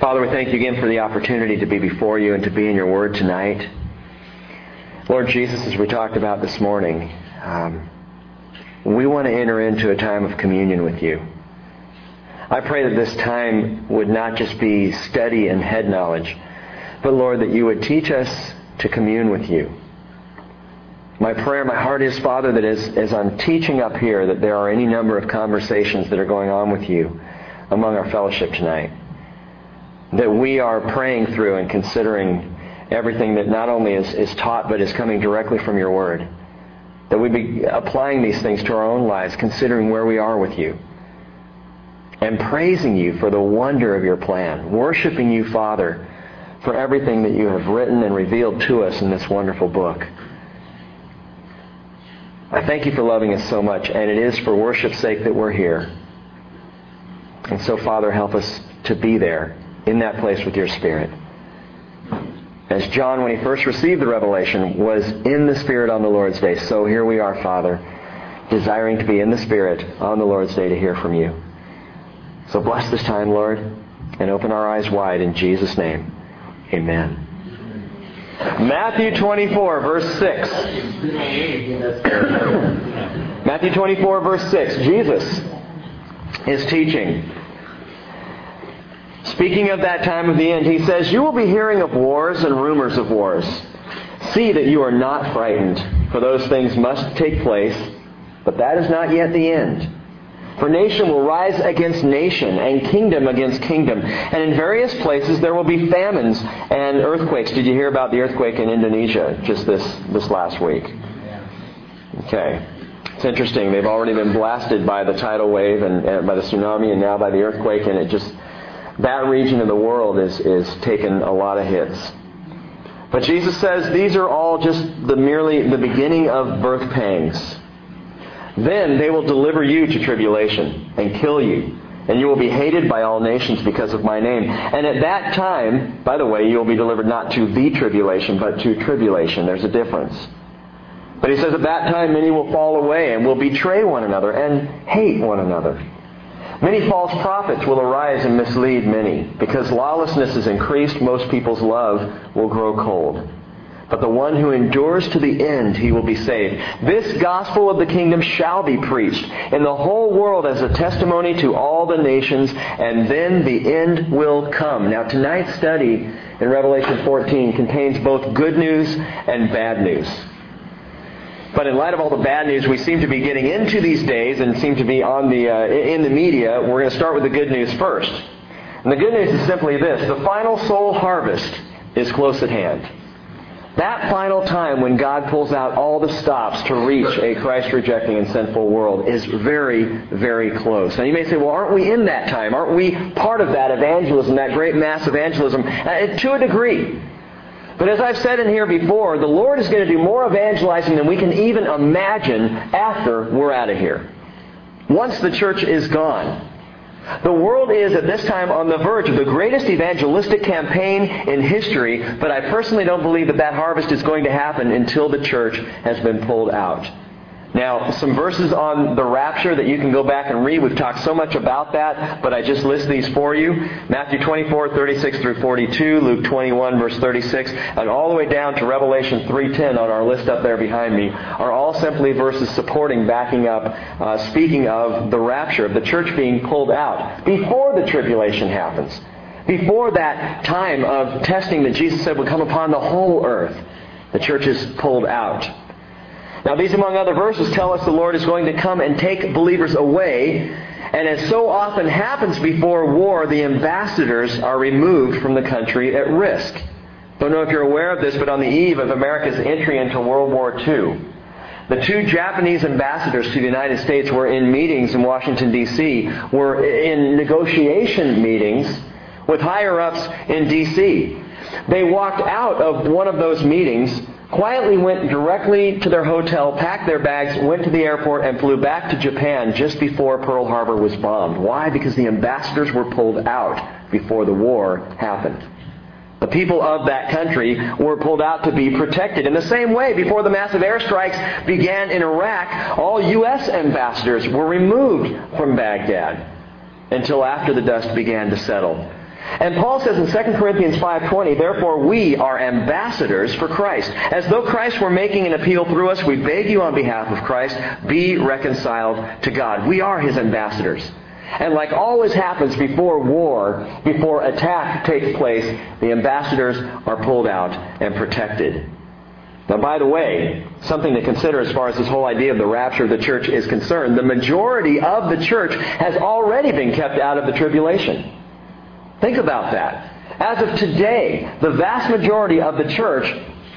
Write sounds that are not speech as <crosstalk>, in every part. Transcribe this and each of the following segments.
Father, we thank you again for the opportunity to be before you and to be in your word tonight. Lord Jesus, as we talked about this morning, um, we want to enter into a time of communion with you. I pray that this time would not just be study and head knowledge, but Lord, that you would teach us to commune with you. My prayer, my heart is, Father, that as, as I'm teaching up here, that there are any number of conversations that are going on with you among our fellowship tonight that we are praying through and considering everything that not only is, is taught but is coming directly from your word. That we be applying these things to our own lives, considering where we are with you. And praising you for the wonder of your plan. Worshiping you, Father, for everything that you have written and revealed to us in this wonderful book. I thank you for loving us so much, and it is for worship's sake that we're here. And so, Father, help us to be there in that place with your Spirit. As John, when he first received the revelation, was in the Spirit on the Lord's day, so here we are, Father, desiring to be in the Spirit on the Lord's day to hear from you. So bless this time, Lord, and open our eyes wide in Jesus' name. Amen. Matthew 24, verse 6. <coughs> Matthew 24, verse 6. Jesus is teaching. Speaking of that time of the end, he says, You will be hearing of wars and rumors of wars. See that you are not frightened, for those things must take place, but that is not yet the end. For nation will rise against nation, and kingdom against kingdom. And in various places there will be famines and earthquakes. Did you hear about the earthquake in Indonesia just this, this last week? Okay. It's interesting. They've already been blasted by the tidal wave and, and by the tsunami and now by the earthquake, and it just that region of the world is, is taken a lot of hits. But Jesus says these are all just the merely the beginning of birth pangs. Then they will deliver you to tribulation and kill you, and you will be hated by all nations because of my name. And at that time, by the way, you will be delivered not to the tribulation, but to tribulation. There's a difference. But he says at that time many will fall away and will betray one another and hate one another. Many false prophets will arise and mislead many. Because lawlessness is increased, most people's love will grow cold. But the one who endures to the end, he will be saved. This gospel of the kingdom shall be preached in the whole world as a testimony to all the nations, and then the end will come. Now, tonight's study in Revelation 14 contains both good news and bad news. But in light of all the bad news we seem to be getting into these days and seem to be on the, uh, in the media, we're going to start with the good news first. And the good news is simply this the final soul harvest is close at hand. That final time when God pulls out all the stops to reach a Christ rejecting and sinful world is very, very close. Now you may say, well, aren't we in that time? Aren't we part of that evangelism, that great mass evangelism? Uh, to a degree. But as I've said in here before, the Lord is going to do more evangelizing than we can even imagine after we're out of here. Once the church is gone. The world is at this time on the verge of the greatest evangelistic campaign in history, but I personally don't believe that that harvest is going to happen until the church has been pulled out. Now, some verses on the rapture that you can go back and read. We've talked so much about that, but I just list these for you. Matthew 24, 36 through 42, Luke 21, verse 36, and all the way down to Revelation 3.10 on our list up there behind me are all simply verses supporting, backing up, uh, speaking of the rapture, of the church being pulled out before the tribulation happens. Before that time of testing that Jesus said would come upon the whole earth, the church is pulled out. Now, these, among other verses, tell us the Lord is going to come and take believers away. And as so often happens before war, the ambassadors are removed from the country at risk. Don't know if you're aware of this, but on the eve of America's entry into World War II, the two Japanese ambassadors to the United States were in meetings in Washington, D.C., were in negotiation meetings with higher ups in D.C. They walked out of one of those meetings quietly went directly to their hotel, packed their bags, went to the airport, and flew back to Japan just before Pearl Harbor was bombed. Why? Because the ambassadors were pulled out before the war happened. The people of that country were pulled out to be protected. In the same way, before the massive airstrikes began in Iraq, all U.S. ambassadors were removed from Baghdad until after the dust began to settle. And Paul says in 2 Corinthians 5:20, "Therefore we are ambassadors for Christ. As though Christ were making an appeal through us, we beg you on behalf of Christ, be reconciled to God." We are his ambassadors. And like always happens before war, before attack takes place, the ambassadors are pulled out and protected. Now, by the way, something to consider as far as this whole idea of the rapture of the church is concerned, the majority of the church has already been kept out of the tribulation. Think about that. As of today, the vast majority of the church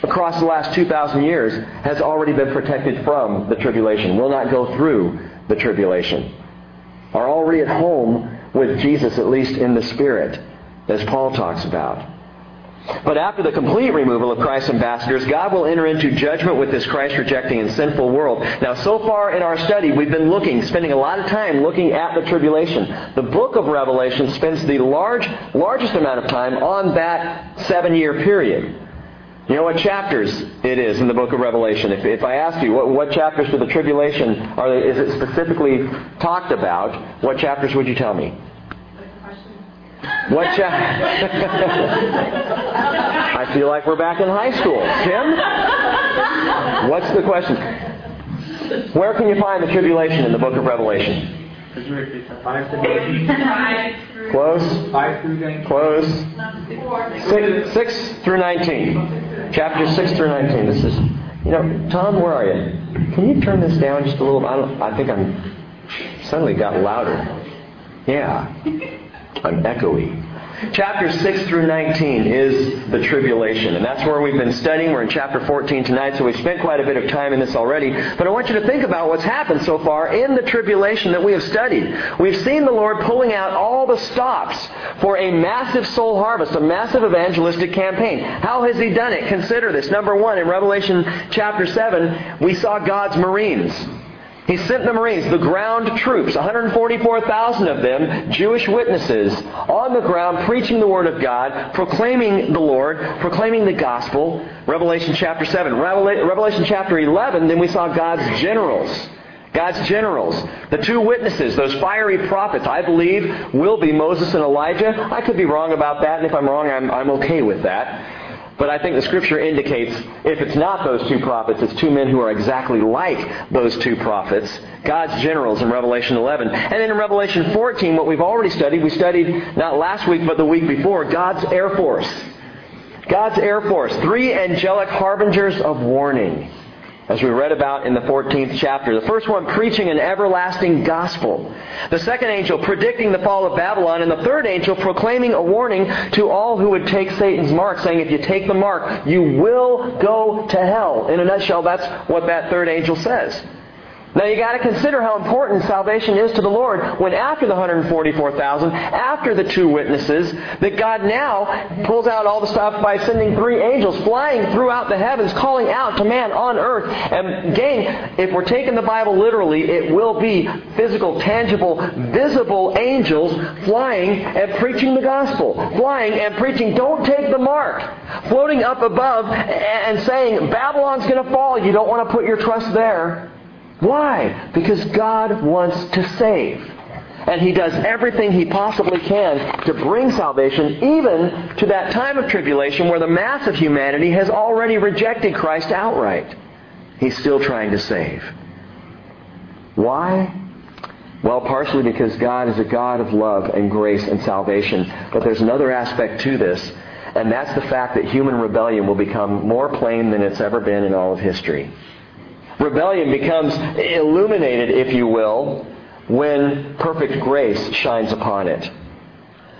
across the last 2,000 years has already been protected from the tribulation, will not go through the tribulation, are already at home with Jesus, at least in the Spirit, as Paul talks about. But after the complete removal of Christ's ambassadors, God will enter into judgment with this Christ rejecting and sinful world. Now, so far in our study, we've been looking, spending a lot of time looking at the tribulation. The book of Revelation spends the large, largest amount of time on that seven year period. You know what chapters it is in the book of Revelation? If, if I ask you what, what chapters for the tribulation are is it specifically talked about, what chapters would you tell me? What chapter? I feel like we're back in high school. Tim? What's the question? Where can you find the tribulation in the book of Revelation? Close. Close. Six, six through nineteen. Chapter six through nineteen. This is, you know, Tom, where are you? Can you turn this down just a little? I. I think I'm suddenly got louder. Yeah, I'm echoey. Chapter 6 through 19 is the tribulation, and that's where we've been studying. We're in chapter 14 tonight, so we've spent quite a bit of time in this already. But I want you to think about what's happened so far in the tribulation that we have studied. We've seen the Lord pulling out all the stops for a massive soul harvest, a massive evangelistic campaign. How has He done it? Consider this. Number one, in Revelation chapter 7, we saw God's Marines. He sent the Marines, the ground troops, 144,000 of them, Jewish witnesses, on the ground preaching the Word of God, proclaiming the Lord, proclaiming the gospel. Revelation chapter 7. Revelation chapter 11, then we saw God's generals. God's generals, the two witnesses, those fiery prophets, I believe will be Moses and Elijah. I could be wrong about that, and if I'm wrong, I'm, I'm okay with that. But I think the scripture indicates if it's not those two prophets, it's two men who are exactly like those two prophets, God's generals in Revelation 11. And then in Revelation 14, what we've already studied, we studied not last week but the week before, God's Air Force. God's Air Force, three angelic harbingers of warning as we read about in the 14th chapter. The first one preaching an everlasting gospel. The second angel predicting the fall of Babylon. And the third angel proclaiming a warning to all who would take Satan's mark, saying, if you take the mark, you will go to hell. In a nutshell, that's what that third angel says. Now you got to consider how important salvation is to the Lord when after the 144,000, after the two witnesses, that God now pulls out all the stuff by sending three angels flying throughout the heavens, calling out to man on earth. And gang, if we're taking the Bible literally, it will be physical, tangible, visible angels flying and preaching the gospel. Flying and preaching, don't take the mark. Floating up above and saying, Babylon's going to fall. You don't want to put your trust there. Why? Because God wants to save. And He does everything He possibly can to bring salvation, even to that time of tribulation where the mass of humanity has already rejected Christ outright. He's still trying to save. Why? Well, partially because God is a God of love and grace and salvation. But there's another aspect to this, and that's the fact that human rebellion will become more plain than it's ever been in all of history. Rebellion becomes illuminated, if you will, when perfect grace shines upon it.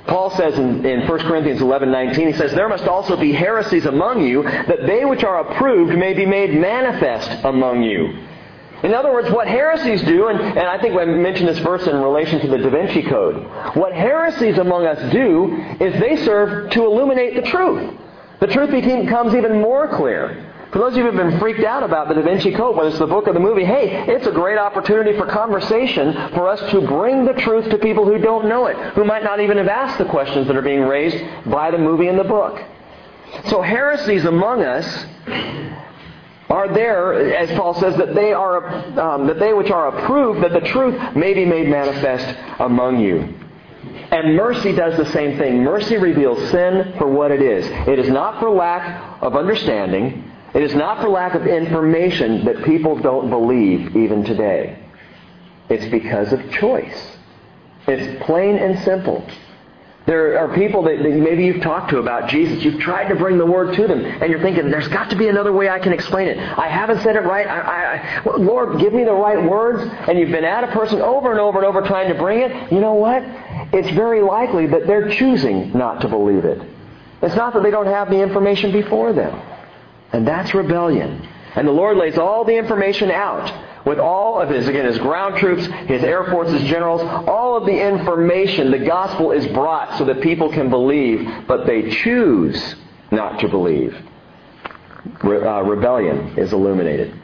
Paul says in, in 1 Corinthians 11, 19, he says, There must also be heresies among you, that they which are approved may be made manifest among you. In other words, what heresies do, and, and I think I mentioned this verse in relation to the Da Vinci Code, what heresies among us do is they serve to illuminate the truth. The truth becomes even more clear. For those of you who have been freaked out about the Da Vinci Code, whether it's the book or the movie, hey, it's a great opportunity for conversation for us to bring the truth to people who don't know it, who might not even have asked the questions that are being raised by the movie and the book. So heresies among us are there, as Paul says, that they are um, that they which are approved, that the truth may be made manifest among you. And mercy does the same thing. Mercy reveals sin for what it is. It is not for lack of understanding. It is not for lack of information that people don't believe even today. It's because of choice. It's plain and simple. There are people that, maybe you've talked to about Jesus. You've tried to bring the word to them, and you're thinking, there's got to be another way I can explain it. I haven't said it right. I, I, Lord, give me the right words. And you've been at a person over and over and over trying to bring it. You know what? It's very likely that they're choosing not to believe it. It's not that they don't have the information before them. And that's rebellion. And the Lord lays all the information out with all of his, again, his ground troops, his air forces generals, all of the information, the gospel is brought so that people can believe, but they choose not to believe. Re- uh, rebellion is illuminated.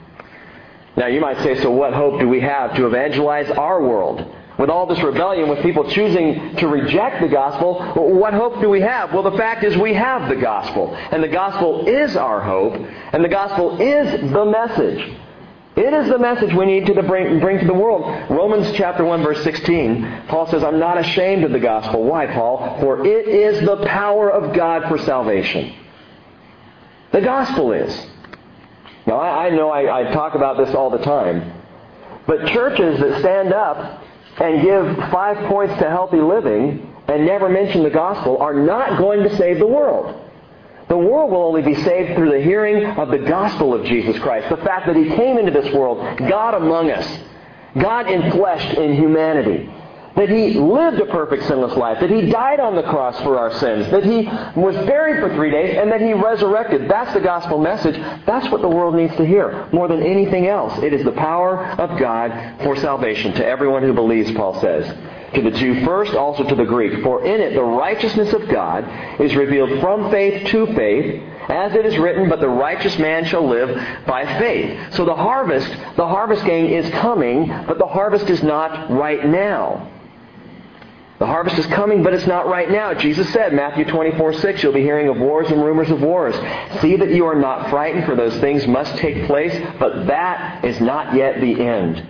Now you might say, so what hope do we have to evangelize our world? With all this rebellion, with people choosing to reject the gospel, what hope do we have? Well, the fact is we have the gospel. And the gospel is our hope. And the gospel is the message. It is the message we need to bring, bring to the world. Romans chapter 1 verse 16, Paul says, I'm not ashamed of the gospel. Why, Paul? For it is the power of God for salvation. The gospel is. Now, I, I know I, I talk about this all the time, but churches that stand up and give five points to healthy living and never mention the gospel are not going to save the world. The world will only be saved through the hearing of the gospel of Jesus Christ. The fact that He came into this world, God among us, God enfleshed in humanity. That He lived a perfect sinless life. That He died on the cross for our sins. That He was buried for three days and that He resurrected. That's the gospel message. That's what the world needs to hear more than anything else. It is the power of God for salvation to everyone who believes, Paul says to the Jew first, also to the Greek. For in it the righteousness of God is revealed from faith to faith, as it is written, but the righteous man shall live by faith. So the harvest, the harvest gang is coming, but the harvest is not right now. The harvest is coming, but it's not right now. Jesus said, Matthew 24, 6, you'll be hearing of wars and rumors of wars. See that you are not frightened, for those things must take place, but that is not yet the end.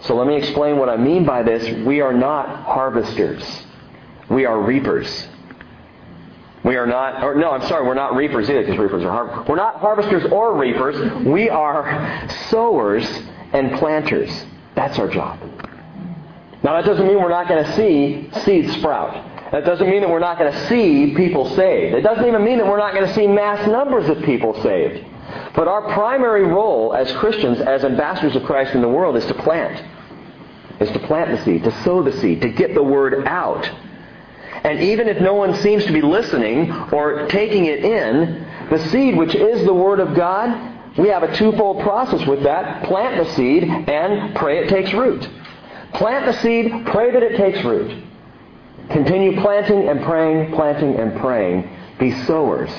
So let me explain what I mean by this. We are not harvesters. We are reapers. We are not, or no, I'm sorry, we're not reapers either because reapers are har- We're not harvesters or reapers. We are sowers and planters. That's our job. Now that doesn't mean we're not going to see seeds sprout. That doesn't mean that we're not going to see people saved. It doesn't even mean that we're not going to see mass numbers of people saved. But our primary role as Christians, as ambassadors of Christ in the world, is to plant. Is to plant the seed, to sow the seed, to get the word out. And even if no one seems to be listening or taking it in, the seed, which is the Word of God, we have a twofold process with that. Plant the seed and pray it takes root. Plant the seed, pray that it takes root. Continue planting and praying, planting and praying. Be sowers.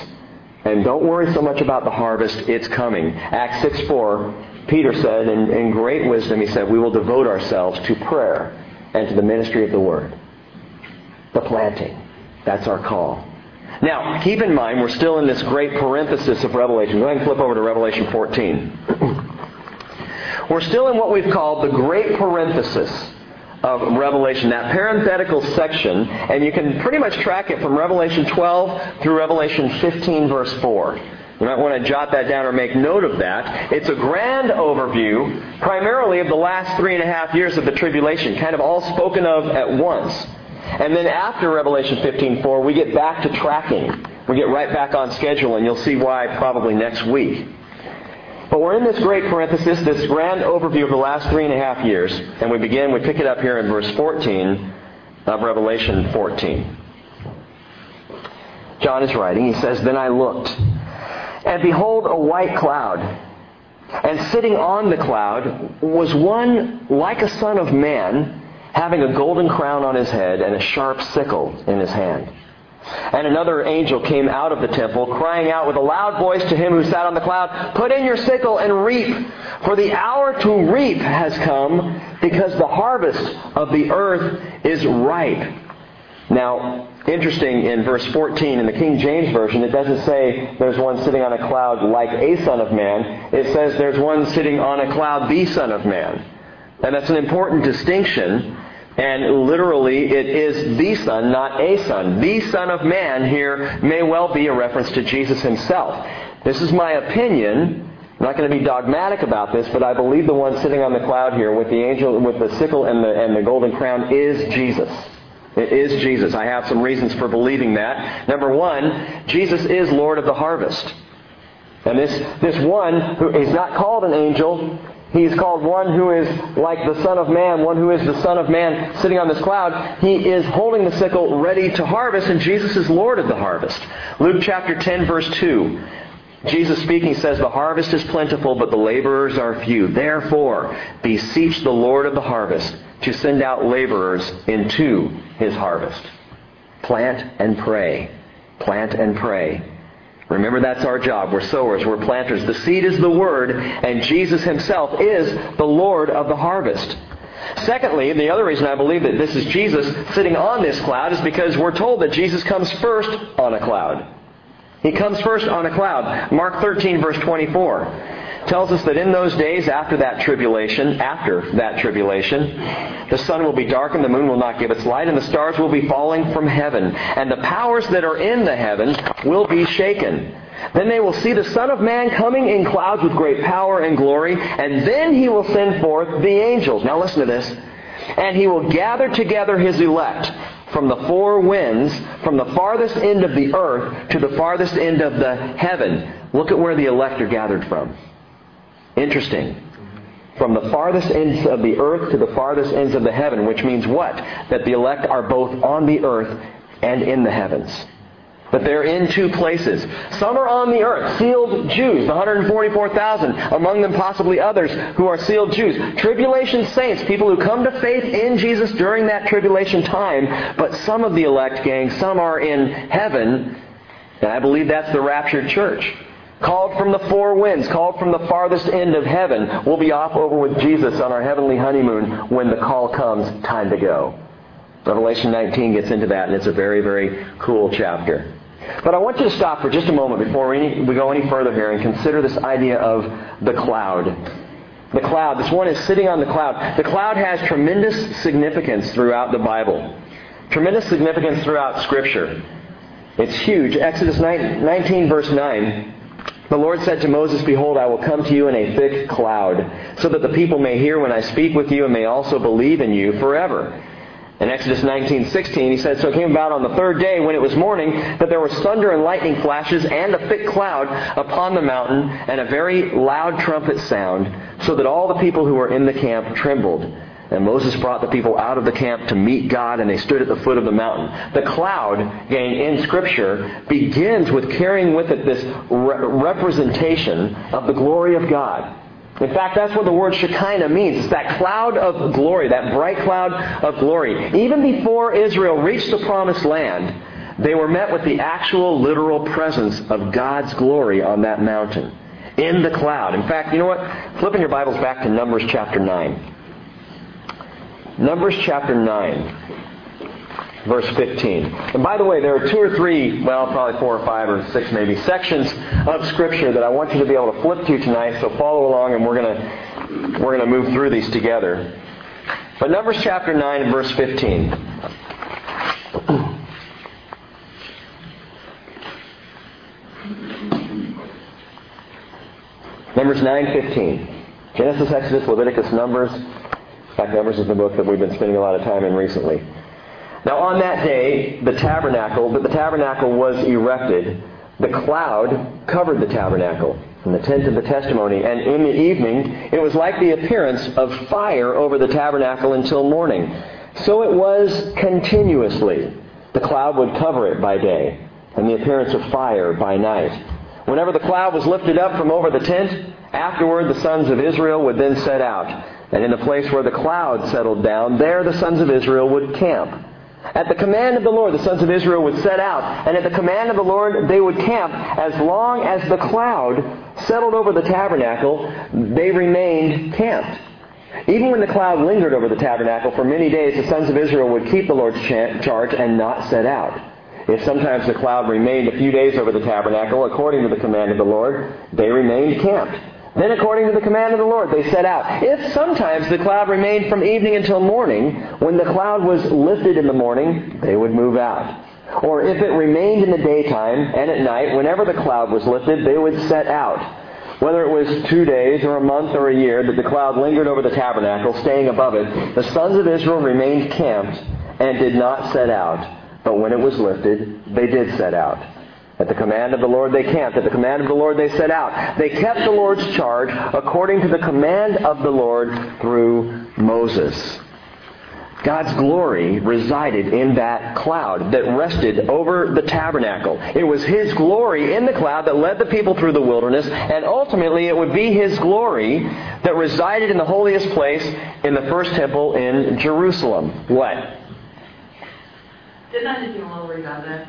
And don't worry so much about the harvest, it's coming. Acts 6 4, Peter said, in, in great wisdom, he said, We will devote ourselves to prayer and to the ministry of the Word. The planting. That's our call. Now, keep in mind, we're still in this great parenthesis of Revelation. Go ahead and flip over to Revelation 14. <clears throat> we're still in what we've called the great parenthesis of Revelation, that parenthetical section, and you can pretty much track it from Revelation 12 through Revelation 15, verse 4. You might want to jot that down or make note of that. It's a grand overview, primarily of the last three and a half years of the tribulation, kind of all spoken of at once. And then after Revelation 15:4, we get back to tracking. We get right back on schedule, and you'll see why probably next week. But we're in this great parenthesis, this grand overview of the last three and a half years, and we begin, we pick it up here in verse 14 of Revelation 14. John is writing, he says, Then I looked, and behold, a white cloud. And sitting on the cloud was one like a son of man, having a golden crown on his head and a sharp sickle in his hand. And another angel came out of the temple, crying out with a loud voice to him who sat on the cloud, Put in your sickle and reap, for the hour to reap has come, because the harvest of the earth is ripe. Now, interesting in verse 14 in the King James Version, it doesn't say there's one sitting on a cloud like a Son of Man. It says there's one sitting on a cloud, the Son of Man. And that's an important distinction And literally, it is the Son, not a Son. The Son of Man here may well be a reference to Jesus himself. This is my opinion. I'm not going to be dogmatic about this, but I believe the one sitting on the cloud here with the angel, with the sickle and the, and the golden crown is Jesus. It is Jesus. I have some reasons for believing that. Number one, Jesus is Lord of the harvest. And this, this one, who is not called an angel, He's called one who is like the Son of Man, one who is the Son of Man sitting on this cloud. He is holding the sickle ready to harvest, and Jesus is Lord of the harvest. Luke chapter 10, verse 2. Jesus speaking says, The harvest is plentiful, but the laborers are few. Therefore, beseech the Lord of the harvest to send out laborers into his harvest. Plant and pray. Plant and pray. Remember, that's our job. We're sowers, we're planters. The seed is the Word, and Jesus Himself is the Lord of the harvest. Secondly, the other reason I believe that this is Jesus sitting on this cloud is because we're told that Jesus comes first on a cloud. He comes first on a cloud. Mark 13, verse 24 tells us that in those days after that tribulation, after that tribulation, the sun will be darkened, the moon will not give its light, and the stars will be falling from heaven, and the powers that are in the heavens will be shaken. Then they will see the Son of Man coming in clouds with great power and glory, and then he will send forth the angels. Now listen to this. And he will gather together his elect from the four winds, from the farthest end of the earth to the farthest end of the heaven. Look at where the elect are gathered from. Interesting. From the farthest ends of the earth to the farthest ends of the heaven, which means what? That the elect are both on the earth and in the heavens. But they're in two places. Some are on the earth, sealed Jews, 144,000, among them possibly others who are sealed Jews. Tribulation saints, people who come to faith in Jesus during that tribulation time. But some of the elect, gang, some are in heaven, and I believe that's the raptured church called from the four winds, called from the farthest end of heaven. We'll be off over with Jesus on our heavenly honeymoon when the call comes, time to go. Revelation 19 gets into that, and it's a very, very cool chapter. But I want you to stop for just a moment before we, go any further here and consider this idea of the cloud. The cloud. This one is sitting on the cloud. The cloud has tremendous significance throughout the Bible. Tremendous significance throughout Scripture. It's huge. Exodus 19, verse 9 the Lord said to Moses, Behold, I will come to you in a thick cloud, so that the people may hear when I speak with you and may also believe in you forever. In Exodus 19:16, he said, So it came about on the third day when it was morning that there was thunder and lightning flashes and a thick cloud upon the mountain and a very loud trumpet sound, so that all the people who were in the camp trembled. And Moses brought the people out of the camp to meet God, and they stood at the foot of the mountain. The cloud, again, in Scripture, begins with carrying with it this re- representation of the glory of God. In fact, that's what the word Shekinah means. It's that cloud of glory, that bright cloud of glory. Even before Israel reached the promised land, they were met with the actual literal presence of God's glory on that mountain. In the cloud. In fact, you know what? Flipping your Bibles back to Numbers chapter 9. Numbers chapter 9, verse 15. And by the way, there are two or three, well, probably four or five or six maybe, sections of Scripture that I want you to be able to flip to tonight, so follow along and we're going to we're to move through these together. But Numbers chapter 9 verse 15. Numbers 9:15. Genesis, Exodus, Leviticus, Numbers, fact, Numbers is the book that we've been spending a lot of time in recently. Now, on that day, the tabernacle, but the tabernacle was erected. The cloud covered the tabernacle and the tent of the testimony, and in the evening it was like the appearance of fire over the tabernacle until morning. So it was continuously. The cloud would cover it by day, and the appearance of fire by night. Whenever the cloud was lifted up from over the tent, afterward the sons of Israel would then set out. And in the place where the cloud settled down, there the sons of Israel would camp. At the command of the Lord, the sons of Israel would set out, and at the command of the Lord, they would camp. As long as the cloud settled over the tabernacle, they remained camped. Even when the cloud lingered over the tabernacle for many days, the sons of Israel would keep the Lord's charge and not set out. If sometimes the cloud remained a few days over the tabernacle, according to the command of the Lord, they remained camped. Then, according to the command of the Lord, they set out. If sometimes the cloud remained from evening until morning, when the cloud was lifted in the morning, they would move out. Or if it remained in the daytime and at night, whenever the cloud was lifted, they would set out. Whether it was two days or a month or a year that the cloud lingered over the tabernacle, staying above it, the sons of Israel remained camped and did not set out. But when it was lifted, they did set out. At the command of the Lord they camped. At the command of the Lord they set out. They kept the Lord's charge according to the command of the Lord through Moses. God's glory resided in that cloud that rested over the tabernacle. It was His glory in the cloud that led the people through the wilderness, and ultimately it would be His glory that resided in the holiest place in the first temple in Jerusalem. What? Didn't that just seem a little redundant?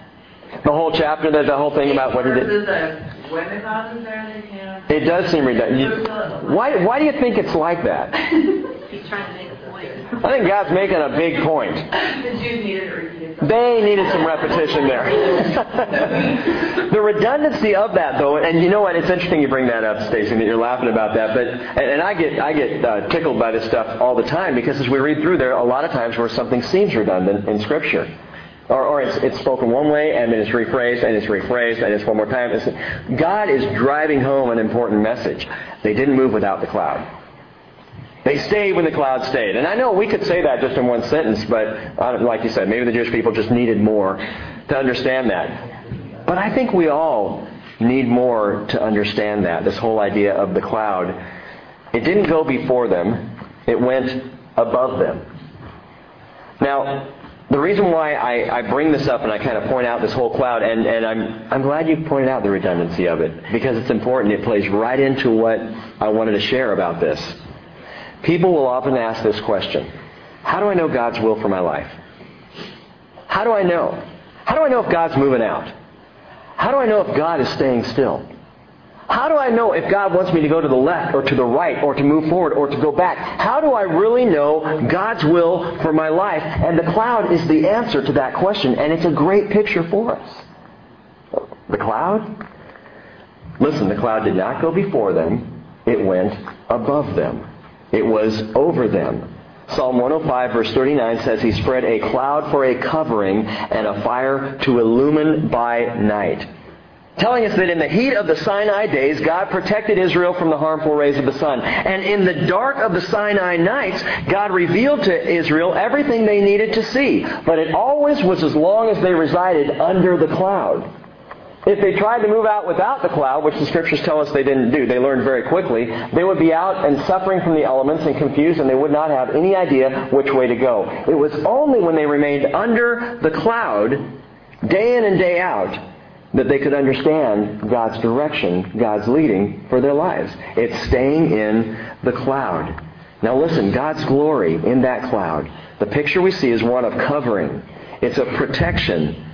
The whole chapter, the, the whole thing about what he did. Versus the when the cloud was there, they can't. It does seem redundant. You- Why, why do you think it's like that? <laughs> He's trying to make a point. I think God's making a big point. The Jews needed it repeated. They needed some repetition there. <laughs> the redundancy of that, though, and you know what? It's interesting you bring that up, Stacy, that you're laughing about that. But and, and I get I get uh, tickled by this stuff all the time because as we read through, there a lot of times where something seems redundant in Scripture. Or, or it's, it's spoken one way and then it's rephrased and it's rephrased and it's one more time. It's, God is driving home an important message. They didn't move without the cloud. They stayed when the cloud stayed. And I know we could say that just in one sentence, but uh, like you said, maybe the Jewish people just needed more to understand that. But I think we all need more to understand that, this whole idea of the cloud. It didn't go before them, it went above them. Now, the reason why I, I bring this up and I kind of point out this whole cloud, and, and I'm, I'm glad you pointed out the redundancy of it, because it's important. It plays right into what I wanted to share about this. People will often ask this question How do I know God's will for my life? How do I know? How do I know if God's moving out? How do I know if God is staying still? How do I know if God wants me to go to the left or to the right or to move forward or to go back? How do I really know God's will for my life? And the cloud is the answer to that question, and it's a great picture for us. The cloud? Listen, the cloud did not go before them, it went above them. It was over them. Psalm 105 verse 39 says he spread a cloud for a covering and a fire to illumine by night. Telling us that in the heat of the Sinai days, God protected Israel from the harmful rays of the sun. And in the dark of the Sinai nights, God revealed to Israel everything they needed to see. But it always was as long as they resided under the cloud. If they tried to move out without the cloud, which the scriptures tell us they didn't do, they learned very quickly, they would be out and suffering from the elements and confused and they would not have any idea which way to go. It was only when they remained under the cloud, day in and day out, that they could understand God's direction, God's leading for their lives. It's staying in the cloud. Now listen, God's glory in that cloud. The picture we see is one of covering. It's a protection.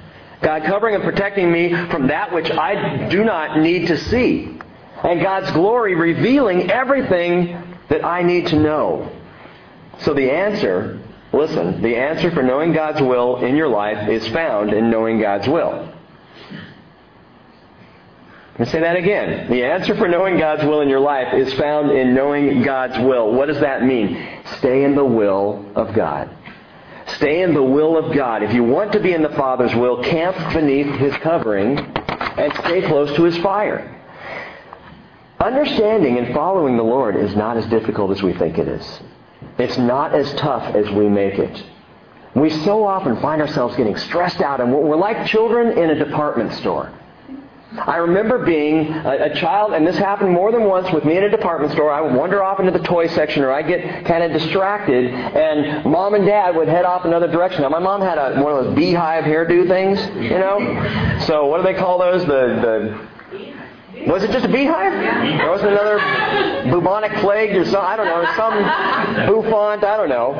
God covering and protecting me from that which I do not need to see. And God's glory revealing everything that I need to know. So the answer, listen, the answer for knowing God's will in your life is found in knowing God's will. Me say that again. The answer for knowing God's will in your life is found in knowing God's will. What does that mean? Stay in the will of God. Stay in the will of God. If you want to be in the Father's will, camp beneath His covering and stay close to His fire. Understanding and following the Lord is not as difficult as we think it is. It's not as tough as we make it. We so often find ourselves getting stressed out, and we're like children in a department store. I remember being a, a, child, and this happened more than once with me in a department store. I would wander off into the toy section, or I'd get kind of distracted, and mom and dad would head off in another direction. Now, my mom had a, one of those beehive hairdo things, you know. So, what do they call those? The the was it just a beehive? There wasn't another bubonic plague or some, I don't know, some bouffant, I don't know.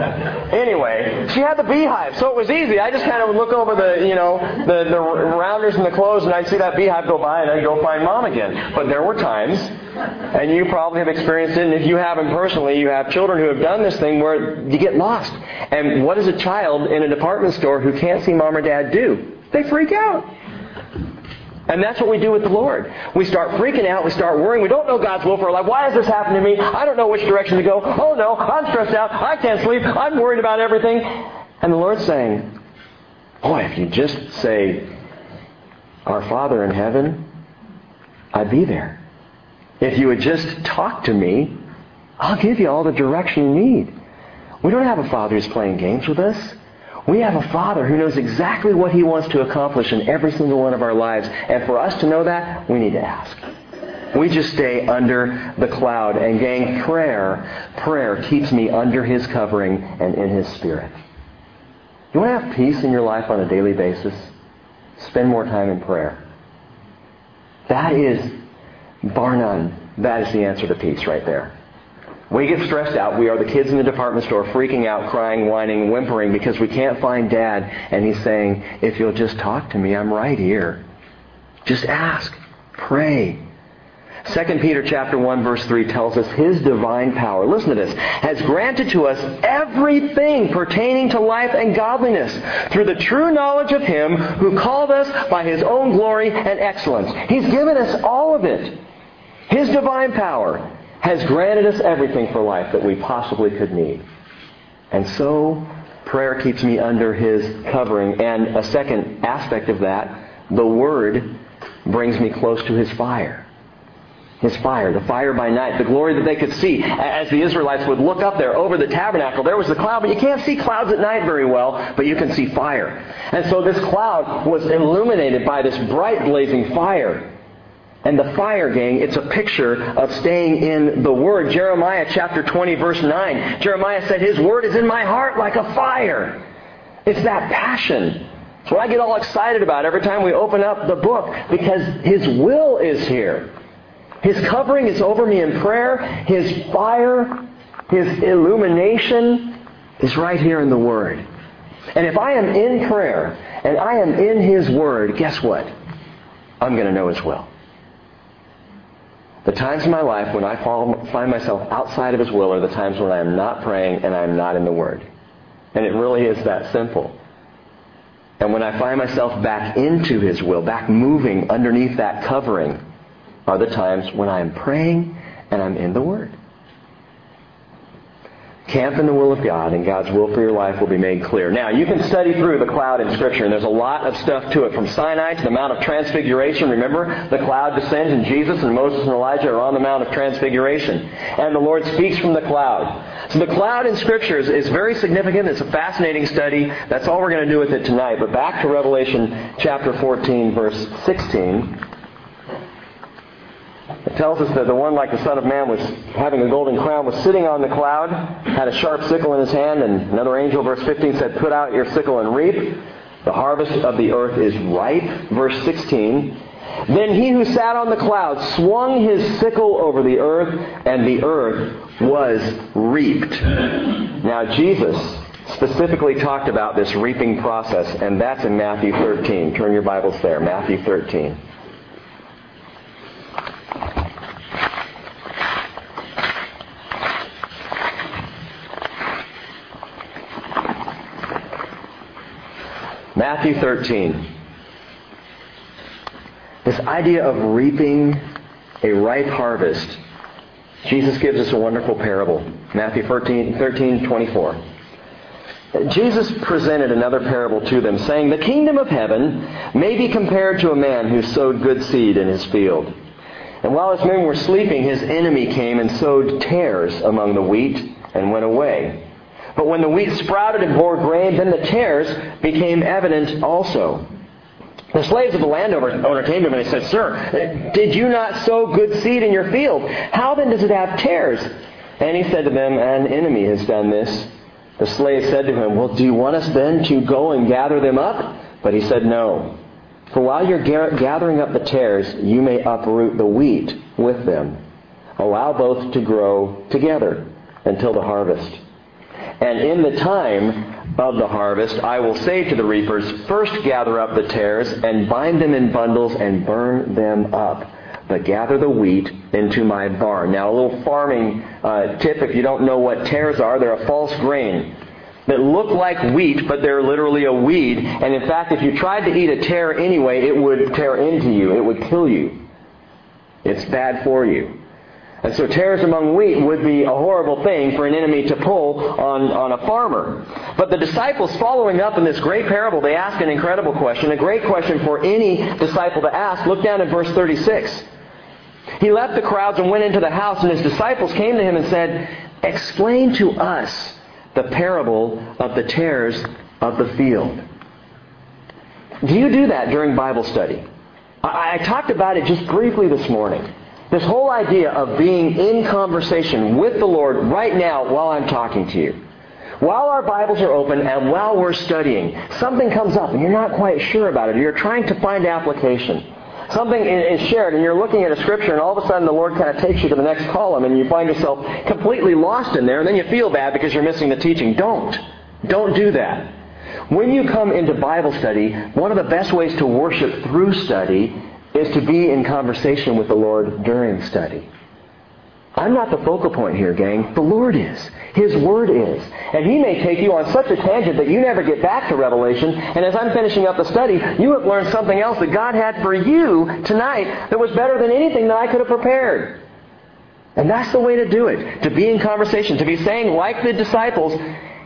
Anyway, she had the beehive, so it was easy. I just kind of would look over the, you know, the, the rounders and the clothes and I'd see that beehive go by and I'd go find mom again. But there were times, and you probably have experienced it, and if you haven't personally, you have children who have done this thing where you get lost. And what does a child in a department store who can't see mom or dad do? They freak out. And that's what we do with the Lord. We start freaking out. We start worrying. We don't know God's will for our life. Why has this happened to me? I don't know which direction to go. Oh no, I'm stressed out. I can't sleep. I'm worried about everything. And the Lord's saying, Boy, if you just say, Our Father in heaven, I'd be there. If you would just talk to me, I'll give you all the direction you need. We don't have a Father who's playing games with us. We have a Father who knows exactly what He wants to accomplish in every single one of our lives. And for us to know that, we need to ask. We just stay under the cloud. And gang, prayer, prayer keeps me under His covering and in His Spirit. You want to have peace in your life on a daily basis? Spend more time in prayer. That is, bar none, that is the answer to peace right there. We get stressed out. We are the kids in the department store freaking out, crying, whining, whimpering because we can't find dad. And he's saying, if you'll just talk to me, I'm right here. Just ask. Pray. 2 Peter chapter 1 verse 3 tells us his divine power, listen to this, has granted to us everything pertaining to life and godliness through the true knowledge of him who called us by his own glory and excellence. He's given us all of it. His divine power has granted us everything for life that we possibly could need. And so, prayer keeps me under His covering. And a second aspect of that, the Word brings me close to His fire. His fire, the fire by night, the glory that they could see. As the Israelites would look up there over the tabernacle, there was the cloud, but you can't see clouds at night very well, but you can see fire. And so this cloud was illuminated by this bright blazing fire. And the fire, gang, it's a picture of staying in the Word. Jeremiah chapter 20, verse 9. Jeremiah said, His Word is in my heart like a fire. It's that passion. It's what I get all excited about every time we open up the book because His will is here. His covering is over me in prayer. His fire, His illumination is right here in the Word. And if I am in prayer and I am in His Word, guess what? I'm going to know His will. The times in my life when I find myself outside of His will are the times when I am not praying and I am not in the Word. And it really is that simple. And when I find myself back into His will, back moving underneath that covering, are the times when I am praying and I'm in the Word. Camp in the will of God, and God's will for your life will be made clear. Now, you can study through the cloud in Scripture, and there's a lot of stuff to it. From Sinai to the Mount of Transfiguration. Remember, the cloud descends, and Jesus and Moses and Elijah are on the Mount of Transfiguration. And the Lord speaks from the cloud. So the cloud in Scripture is, is very significant. It's a fascinating study. That's all we're going to do with it tonight. But back to Revelation chapter 14, verse 16. It tells us that the one like the Son of Man was having a golden crown, was sitting on the cloud, had a sharp sickle in his hand, and another angel, verse 15, said, Put out your sickle and reap. The harvest of the earth is ripe. Verse 16. Then he who sat on the cloud swung his sickle over the earth, and the earth was reaped. Now, Jesus specifically talked about this reaping process, and that's in Matthew 13. Turn your Bibles there. Matthew 13. Matthew 13. This idea of reaping a ripe harvest. Jesus gives us a wonderful parable. Matthew 13, 13 24. Jesus presented another parable to them, saying, The kingdom of heaven may be compared to a man who sowed good seed in his field. And while his men were sleeping, his enemy came and sowed tares among the wheat and went away. But when the wheat sprouted and bore grain, then the tares became evident also. The slaves of the landowner came to him and they said, Sir, did you not sow good seed in your field? How then does it have tares? And he said to them, An enemy has done this. The slave said to him, Well, do you want us then to go and gather them up? But he said, No. For while you're gathering up the tares, you may uproot the wheat with them. Allow both to grow together until the harvest. And in the time of the harvest, I will say to the reapers, First gather up the tares and bind them in bundles and burn them up. But gather the wheat into my barn. Now, a little farming uh, tip if you don't know what tares are, they're a false grain. that look like wheat, but they're literally a weed. And in fact, if you tried to eat a tare anyway, it would tear into you. It would kill you. It's bad for you. And so tares among wheat would be a horrible thing for an enemy to pull on, on a farmer. But the disciples following up in this great parable, they ask an incredible question, a great question for any disciple to ask. Look down at verse 36. He left the crowds and went into the house, and his disciples came to him and said, Explain to us the parable of the tares of the field. Do you do that during Bible study? I, I talked about it just briefly this morning. This whole idea of being in conversation with the Lord right now while I'm talking to you. While our Bibles are open and while we're studying, something comes up and you're not quite sure about it. You're trying to find application. Something is shared and you're looking at a scripture and all of a sudden the Lord kind of takes you to the next column and you find yourself completely lost in there and then you feel bad because you're missing the teaching. Don't. Don't do that. When you come into Bible study, one of the best ways to worship through study is to be in conversation with the Lord during study. I'm not the focal point here, gang. The Lord is. His Word is. And He may take you on such a tangent that you never get back to Revelation. And as I'm finishing up the study, you have learned something else that God had for you tonight that was better than anything that I could have prepared. And that's the way to do it. To be in conversation. To be saying, like the disciples,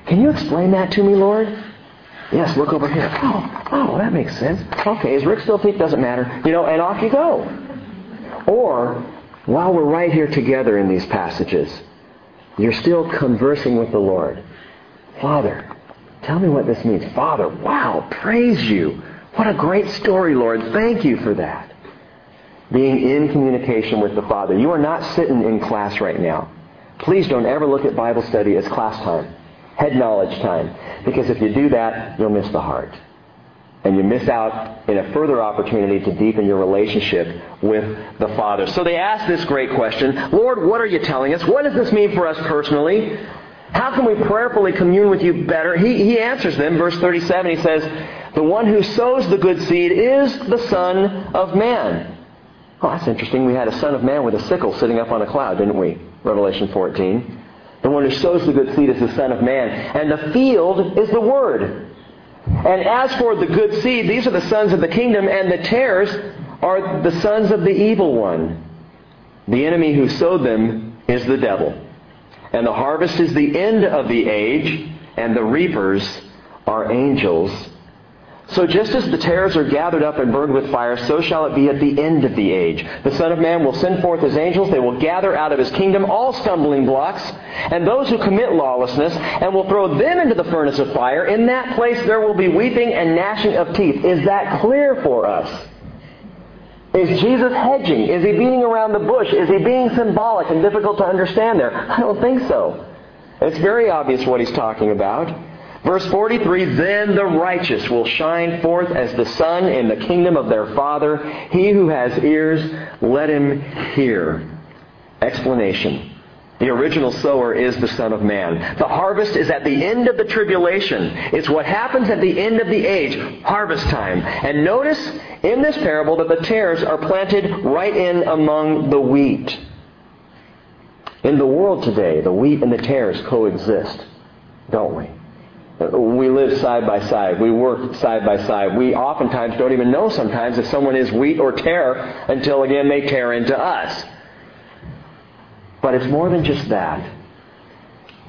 Can you explain that to me, Lord? Yes, look over here. Oh, oh, that makes sense. Okay, is Rick still teach? Doesn't matter. You know, and off you go. Or, while we're right here together in these passages, you're still conversing with the Lord. Father, tell me what this means. Father, wow, praise you. What a great story, Lord. Thank you for that. Being in communication with the Father. You are not sitting in class right now. Please don't ever look at Bible study as class time head knowledge time. Because if you do that, you'll miss the heart. And you miss out in a further opportunity to deepen your relationship with the Father. So they ask this great question Lord, what are you telling us? What does this mean for us personally? How can we prayerfully commune with you better? He, he answers them. Verse 37, he says, The one who sows the good seed is the Son of Man. Oh, that's interesting. We had a Son of Man with a sickle sitting up on a cloud, didn't we? Revelation 14. The one who sows the good seed is the Son of Man. And the field is the Word. And as for the good seed, these are the sons of the kingdom, and the tares are the sons of the evil one. The enemy who sowed them is the devil. And the harvest is the end of the age, and the reapers are angels so just as the tares are gathered up and burned with fire, so shall it be at the end of the age. The Son of Man will send forth his angels. They will gather out of his kingdom all stumbling blocks and those who commit lawlessness, and will throw them into the furnace of fire. In that place there will be weeping and gnashing of teeth. Is that clear for us? Is Jesus hedging? Is he beating around the bush? Is he being symbolic and difficult to understand there? I don't think so. It's very obvious what he's talking about. Verse 43, Then the righteous will shine forth as the sun in the kingdom of their Father. He who has ears, let him hear. Explanation. The original sower is the Son of Man. The harvest is at the end of the tribulation. It's what happens at the end of the age, harvest time. And notice in this parable that the tares are planted right in among the wheat. In the world today, the wheat and the tares coexist, don't we? We live side by side. We work side by side. We oftentimes don't even know sometimes if someone is wheat or tare until again they tear into us. But it's more than just that.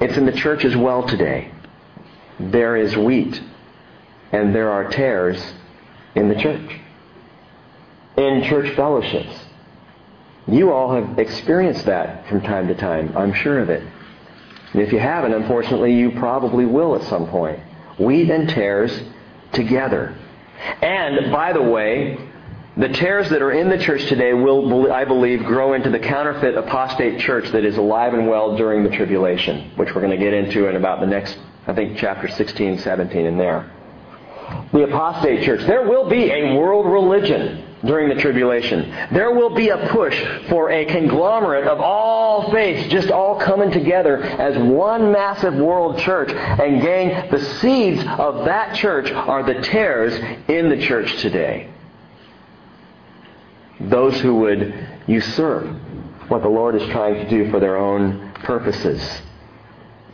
It's in the church as well today. There is wheat and there are tares in the church. In church fellowships. You all have experienced that from time to time. I'm sure of it. And if you haven't, unfortunately, you probably will at some point. Wheat and tares together. And, by the way, the tares that are in the church today will, I believe, grow into the counterfeit apostate church that is alive and well during the tribulation, which we're going to get into in about the next, I think, chapter 16, 17 in there. The apostate church. There will be a world religion during the tribulation. There will be a push for a conglomerate of all faiths just all coming together as one massive world church. And gang, the seeds of that church are the tares in the church today. Those who would usurp what the Lord is trying to do for their own purposes.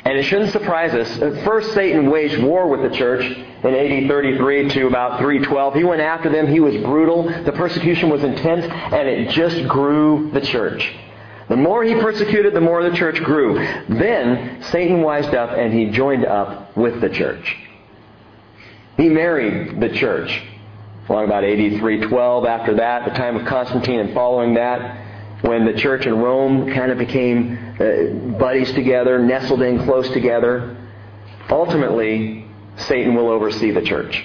And it shouldn't surprise us. At First, Satan waged war with the church in AD 33 to about 312. He went after them. He was brutal. The persecution was intense, and it just grew the church. The more he persecuted, the more the church grew. Then Satan wised up and he joined up with the church. He married the church. Along about AD 312 after that, the time of Constantine and following that, when the church in Rome kind of became uh, buddies together, nestled in close together, ultimately Satan will oversee the church.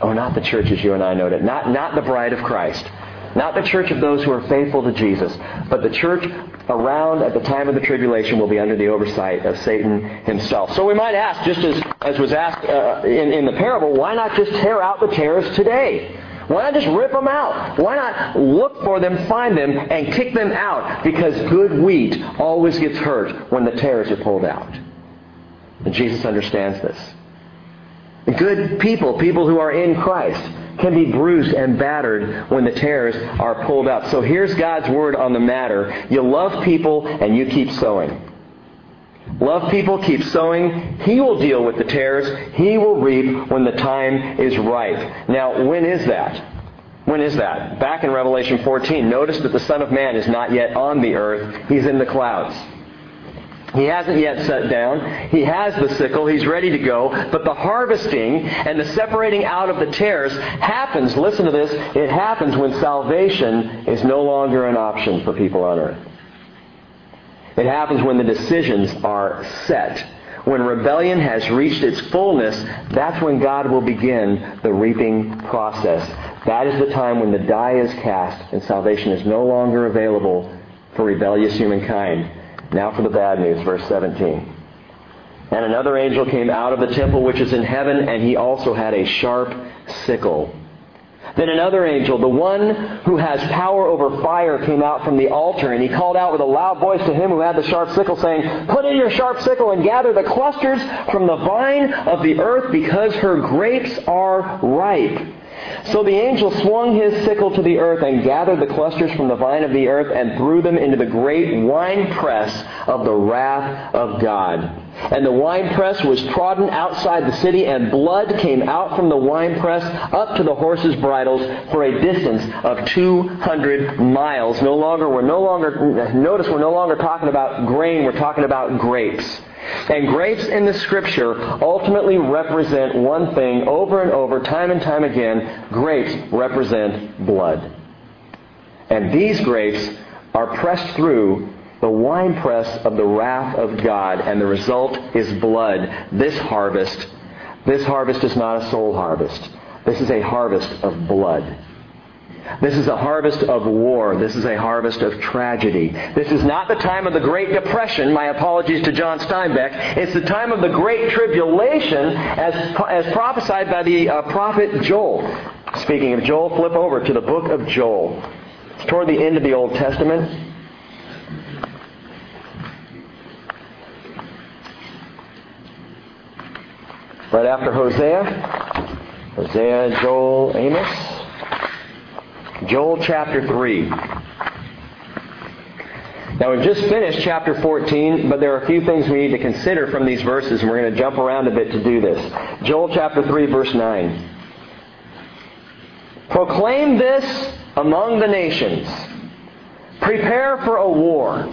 Oh, not the church as you and I know it. Not, not the bride of Christ. Not the church of those who are faithful to Jesus, but the church around at the time of the tribulation will be under the oversight of Satan himself. So we might ask, just as, as was asked uh, in, in the parable, why not just tear out the tares today? Why not just rip them out? Why not look for them, find them, and kick them out? Because good wheat always gets hurt when the tares are pulled out. And Jesus understands this. Good people, people who are in Christ, can be bruised and battered when the tares are pulled out. So here's God's word on the matter. You love people and you keep sowing. Love people, keep sowing. He will deal with the tares. He will reap when the time is ripe. Now, when is that? When is that? Back in Revelation 14, notice that the Son of Man is not yet on the earth. He's in the clouds. He hasn't yet set down. He has the sickle. He's ready to go. But the harvesting and the separating out of the tares happens, listen to this, it happens when salvation is no longer an option for people on earth. It happens when the decisions are set. When rebellion has reached its fullness, that's when God will begin the reaping process. That is the time when the die is cast and salvation is no longer available for rebellious humankind. Now for the bad news, verse 17. And another angel came out of the temple which is in heaven, and he also had a sharp sickle. Then another angel, the one who has power over fire, came out from the altar, and he called out with a loud voice to him who had the sharp sickle, saying, Put in your sharp sickle and gather the clusters from the vine of the earth, because her grapes are ripe. So the angel swung his sickle to the earth and gathered the clusters from the vine of the earth and threw them into the great winepress of the wrath of God. And the winepress was trodden outside the city, and blood came out from the winepress up to the horses' bridles for a distance of 200 miles. No longer, we're no longer, notice we're no longer talking about grain, we're talking about grapes. And grapes in the scripture ultimately represent one thing over and over, time and time again. Grapes represent blood. And these grapes are pressed through the winepress of the wrath of God, and the result is blood. This harvest, this harvest is not a soul harvest. This is a harvest of blood. This is a harvest of war. This is a harvest of tragedy. This is not the time of the Great Depression. My apologies to John Steinbeck. It's the time of the Great Tribulation as, as prophesied by the uh, prophet Joel. Speaking of Joel, flip over to the book of Joel. It's toward the end of the Old Testament. Right after Hosea. Hosea, Joel, Amos. Joel chapter 3. Now we've just finished chapter 14, but there are a few things we need to consider from these verses, and we're going to jump around a bit to do this. Joel chapter 3, verse 9. Proclaim this among the nations. Prepare for a war.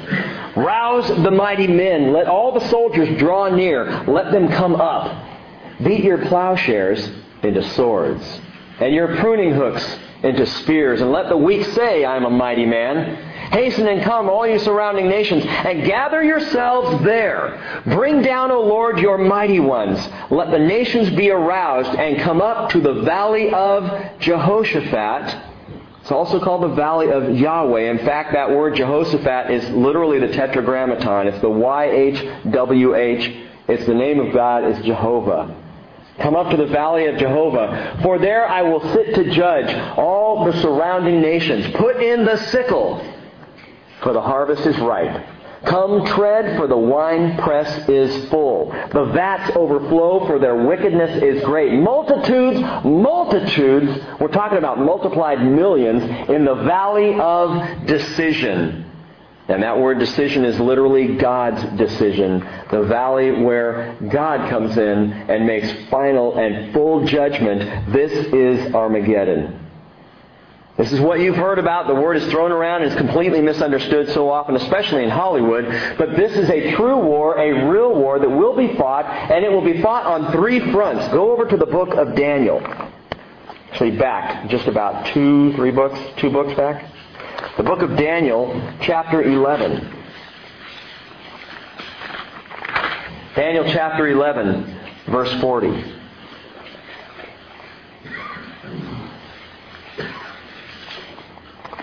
Rouse the mighty men. Let all the soldiers draw near. Let them come up. Beat your plowshares into swords, and your pruning hooks into spears, and let the weak say, I am a mighty man. Hasten and come, all you surrounding nations, and gather yourselves there. Bring down, O Lord, your mighty ones. Let the nations be aroused and come up to the valley of Jehoshaphat. It's also called the valley of Yahweh. In fact, that word Jehoshaphat is literally the tetragrammaton. It's the Y-H-W-H. It's the name of God It's Jehovah. Come up to the valley of Jehovah, for there I will sit to judge all the surrounding nations. Put in the sickle, for the harvest is ripe. Come tread, for the wine press is full. The vats overflow, for their wickedness is great. Multitudes, multitudes, we're talking about multiplied millions, in the valley of decision. And that word decision is literally God's decision. The valley where God comes in and makes final and full judgment. This is Armageddon. This is what you've heard about. The word is thrown around and is completely misunderstood so often, especially in Hollywood. But this is a true war, a real war that will be fought, and it will be fought on three fronts. Go over to the book of Daniel. Actually, back just about two, three books, two books back. The book of Daniel, chapter 11. Daniel chapter 11, verse 40.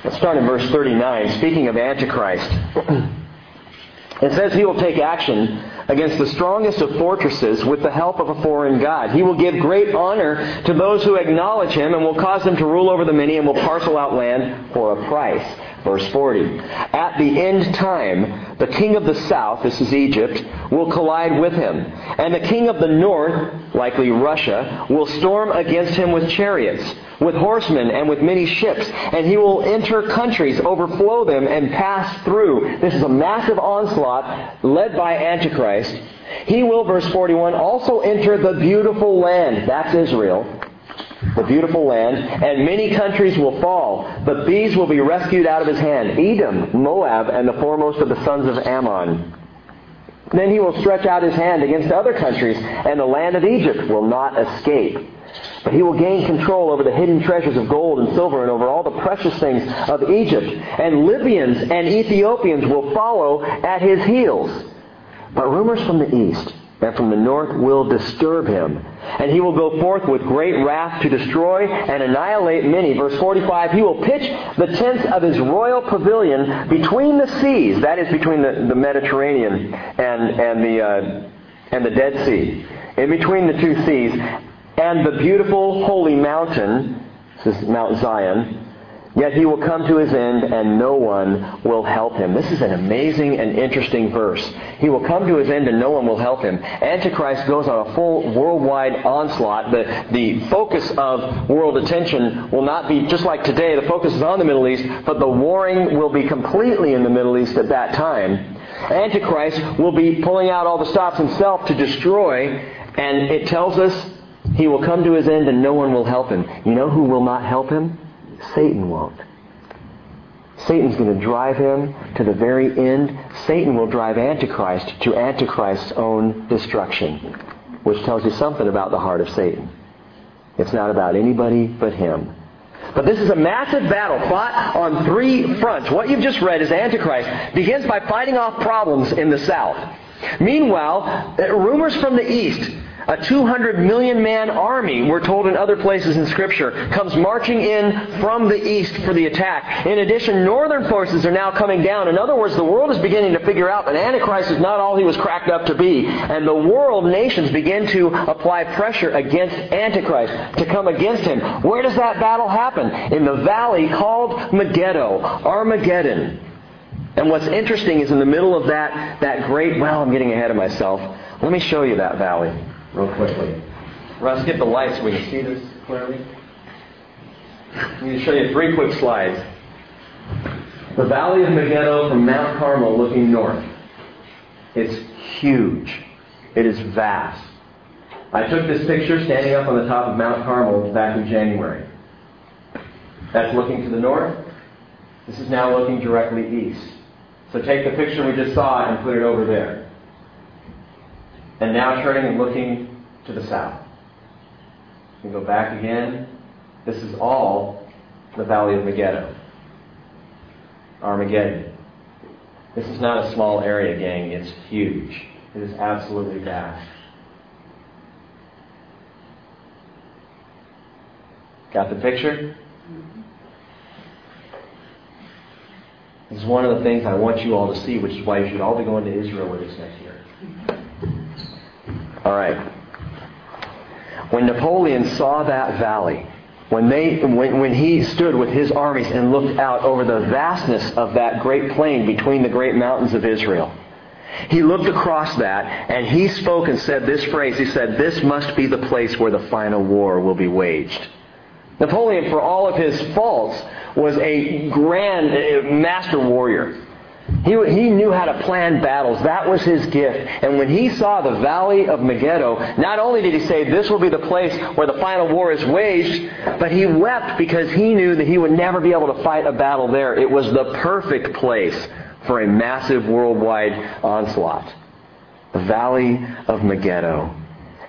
Let's start in verse 39, speaking of Antichrist. <clears throat> It says he will take action against the strongest of fortresses with the help of a foreign god. He will give great honor to those who acknowledge him and will cause them to rule over the many and will parcel out land for a price. Verse 40. At the end time, the king of the south, this is Egypt, will collide with him. And the king of the north, likely Russia, will storm against him with chariots, with horsemen, and with many ships. And he will enter countries, overflow them, and pass through. This is a massive onslaught led by Antichrist. He will, verse 41, also enter the beautiful land. That's Israel the beautiful land, and many countries will fall, but these will be rescued out of his hand Edom, Moab, and the foremost of the sons of Ammon. Then he will stretch out his hand against other countries, and the land of Egypt will not escape. But he will gain control over the hidden treasures of gold and silver and over all the precious things of Egypt. And Libyans and Ethiopians will follow at his heels. But rumors from the east and from the north will disturb him. And he will go forth with great wrath to destroy and annihilate many. Verse 45, he will pitch the tents of his royal pavilion between the seas, that is between the, the Mediterranean and, and, the, uh, and the Dead Sea, in between the two seas, and the beautiful holy mountain, this is Mount Zion, Yet he will come to his end and no one will help him. This is an amazing and interesting verse. He will come to his end and no one will help him. Antichrist goes on a full worldwide onslaught. The, the focus of world attention will not be just like today, the focus is on the Middle East, but the warring will be completely in the Middle East at that time. Antichrist will be pulling out all the stops himself to destroy, and it tells us he will come to his end and no one will help him. You know who will not help him? Satan won't. Satan's going to drive him to the very end. Satan will drive Antichrist to Antichrist's own destruction, which tells you something about the heart of Satan. It's not about anybody but him. But this is a massive battle fought on three fronts. What you've just read is Antichrist begins by fighting off problems in the south. Meanwhile, rumors from the east a 200 million man army, we're told in other places in Scripture, comes marching in from the east for the attack. In addition, northern forces are now coming down. In other words, the world is beginning to figure out that Antichrist is not all he was cracked up to be. And the world nations begin to apply pressure against Antichrist, to come against him. Where does that battle happen? In the valley called Megiddo, Armageddon. And what's interesting is in the middle of that, that great, well, I'm getting ahead of myself. Let me show you that valley real quickly. Russ, get the light so we can see this clearly. I'm going to show you three quick slides. The Valley of Megiddo from Mount Carmel looking north. It's huge. It is vast. I took this picture standing up on the top of Mount Carmel back in January. That's looking to the north. This is now looking directly east. So take the picture we just saw and put it over there. And now turning and looking to the south. We go back again. This is all the Valley of Megiddo. Armageddon. This is not a small area, gang. It's huge. It is absolutely vast. Got the picture? This is one of the things I want you all to see, which is why you should all be going to Israel with us next year. All right. When Napoleon saw that valley, when, they, when, when he stood with his armies and looked out over the vastness of that great plain between the great mountains of Israel, he looked across that and he spoke and said this phrase. He said, This must be the place where the final war will be waged. Napoleon, for all of his faults, was a grand master warrior. He, he knew how to plan battles. That was his gift. And when he saw the valley of Megiddo, not only did he say this will be the place where the final war is waged, but he wept because he knew that he would never be able to fight a battle there. It was the perfect place for a massive worldwide onslaught. The valley of Megiddo.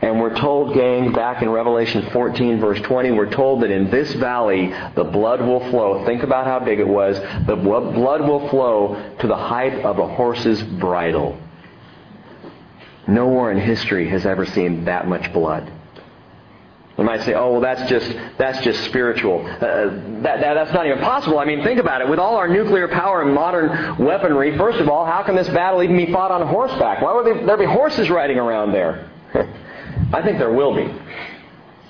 And we're told, gang, back in Revelation 14, verse 20, we're told that in this valley the blood will flow. Think about how big it was. The blood will flow to the height of a horse's bridle. No war in history has ever seen that much blood. You might say, oh, well, that's just, that's just spiritual. Uh, that, that, that's not even possible. I mean, think about it. With all our nuclear power and modern weaponry, first of all, how can this battle even be fought on horseback? Why would there be horses riding around there? <laughs> I think there will be.